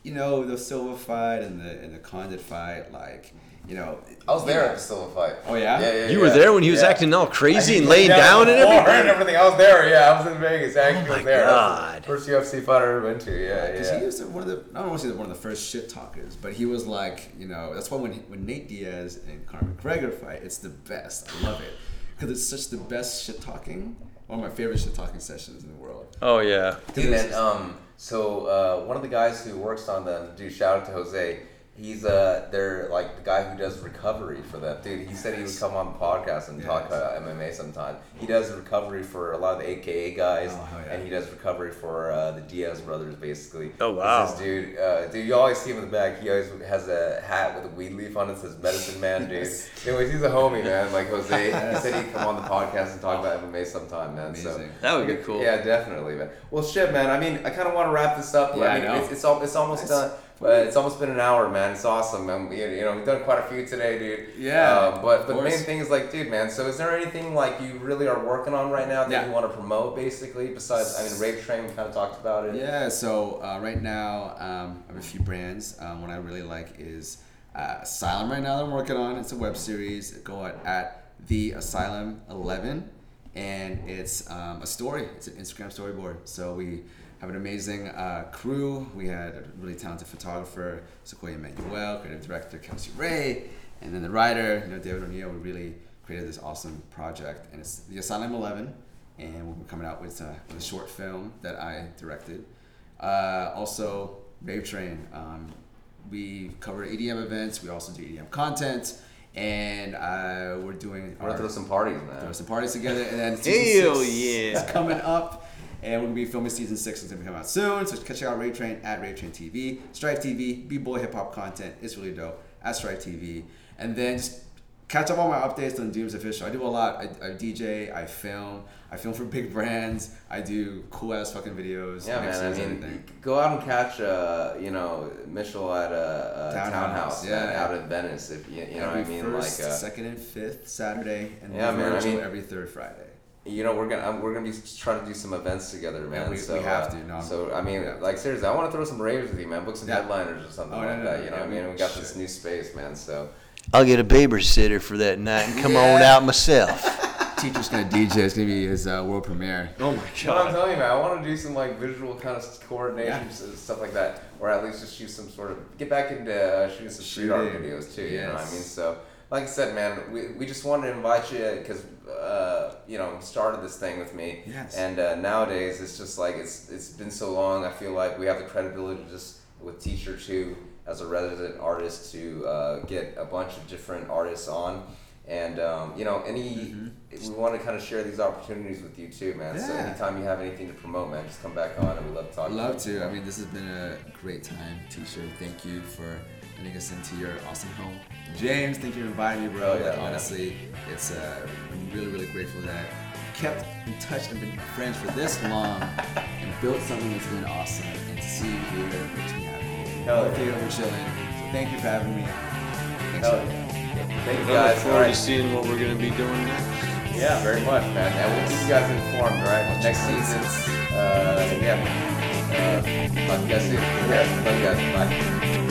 you know, the Silva fight and the and the Condit fight, like, you know, I was there at the Silva fight. Oh, yeah? yeah, yeah. You were yeah. there when he was Yeah. acting all crazy and laying laid down and on the floor everything. and everything. I was there. Yeah, I was in Vegas. I actually my was there. God. the First UFC fight I ever been to. Yeah, Because yeah. he was one of the, I don't want to say one of the first shit talkers, but he was like, you know, that's why when, when Nate Diaz and Conor McGregor fight, it's the best. I love it. Because it's such the best shit talking, one of my favorite shit talking sessions in the world. Oh yeah. Dude, man. Um, so uh, one of the guys who works on them, dude, shout out to Jose. He's uh, they're like the guy who does recovery for them, dude. He said he would come on the podcast and talk about MMA sometime. He does recovery for a lot of the AKA guys, Oh, yeah. and he does recovery for uh, the Diaz brothers, basically. Oh, wow. This dude, uh, dude, you always see him in the back. He always has a hat with a weed leaf on it. Says "Medicine Man," dude. Anyways, he's a homie, man. Like Jose, he said he'd come on the podcast and talk about MMA sometime, man. So That would be cool. yeah, definitely, man. Well, shit, man. I mean, I kind of want to wrap this up. Yeah, I I mean, know. it's it's, al- it's almost Nice. done. But it's almost been an hour, man. It's awesome, man. We, you know, we've done quite a few today, dude. Yeah, Uh, but the main thing is like, dude, man. So is there anything like you really are working on right now that Yeah. you want to promote, basically? Besides, I mean, Rave Train. We kind of talked about it. Yeah, so uh, right now um, I have a few brands. Um, what I really like is uh, Asylum right now that I'm working on. It's a web series. Go at, at The Asylum 11. And it's um, a story, it's an Instagram storyboard. So we have an amazing uh, crew. We had a really talented photographer, Sequoia Manuel, creative director, Kelsey Ray, and then the writer, you know, David O'Neill. We really created this awesome project. And it's The Asylum 11 and we'll be coming out with, uh, with a short film that I directed. Uh, also, Rave Train. Um, we cover EDM events. We also do EDM content, and uh, we're doing We're gonna throw some parties, man. throw some parties together. And then season Hell six yeah. is coming up, and we're gonna be filming season six. It's gonna coming out soon. So check out Rave Train at Rave Train TV, Strife TV, B Boy Hip Hop content. It's really dope at Strife TV, and then just catch up on my updates on Dooms Official. I do a lot. I, I DJ, I film, I film for big brands. I do cool ass fucking videos. Yeah, man. I mean, everything. go out and catch, uh, you know, Mitchell at a, a Townhouse, townhouse, man, yeah. out in Venice. If you, you know what I mean, first, like, uh, second, and fifth Saturday, and Yeah, man, I mean- every third Friday. You know, we're gonna we're gonna be trying to do some events together, man. we- so, we have uh, to, no, so I mean, we like seriously, I want to throw some raves with you, man. Book some Yeah. headliners or something Oh, like no, that. no, You know what I mean? we We got this new space, man. So I'll get a babysitter for that night and come on out myself. Teacher's gonna DJ. It's gonna be his uh, world premiere. Oh my god! But I'm god. telling you, man, I want to do some like visual kind of coordination Yeah. stuff like that, or at least just shoot some sort of get back into uh, shooting some street art videos too. You know what I mean? So, like I said, man, we, we just wanted to invite you because uh, you know started this thing with me, Yes. and uh, nowadays it's just like it's it's been so long. I feel like we have the credibility just with Teacher too as a resident artist to uh, get a bunch of different artists on. And um, you know, any we want to kind of share these opportunities with you too, man. Yeah. So anytime you have anything to promote, man, just come back on, and we love to talk. Love to. you. to. I mean, this has been a great time, Teacher. Thank you for letting us into your awesome home. James, thank you for inviting me, bro. Oh, yeah, like, honestly, it's uh, I'm really, really grateful that kept in touch and been friends for this long and built something that's been awesome. And to see you here makes me happy. Hell Hopefully yeah. we're chilling. So thank you for having me. Thanks. Hell yeah. Thank you I look guys. Forward right. to seeing what we're gonna be doing next. Yeah, very much, man. And we'll keep you guys informed, all right? Next season. Uh, yeah. Uh, talk to you guys soon. Yeah. Love you guys. Bye.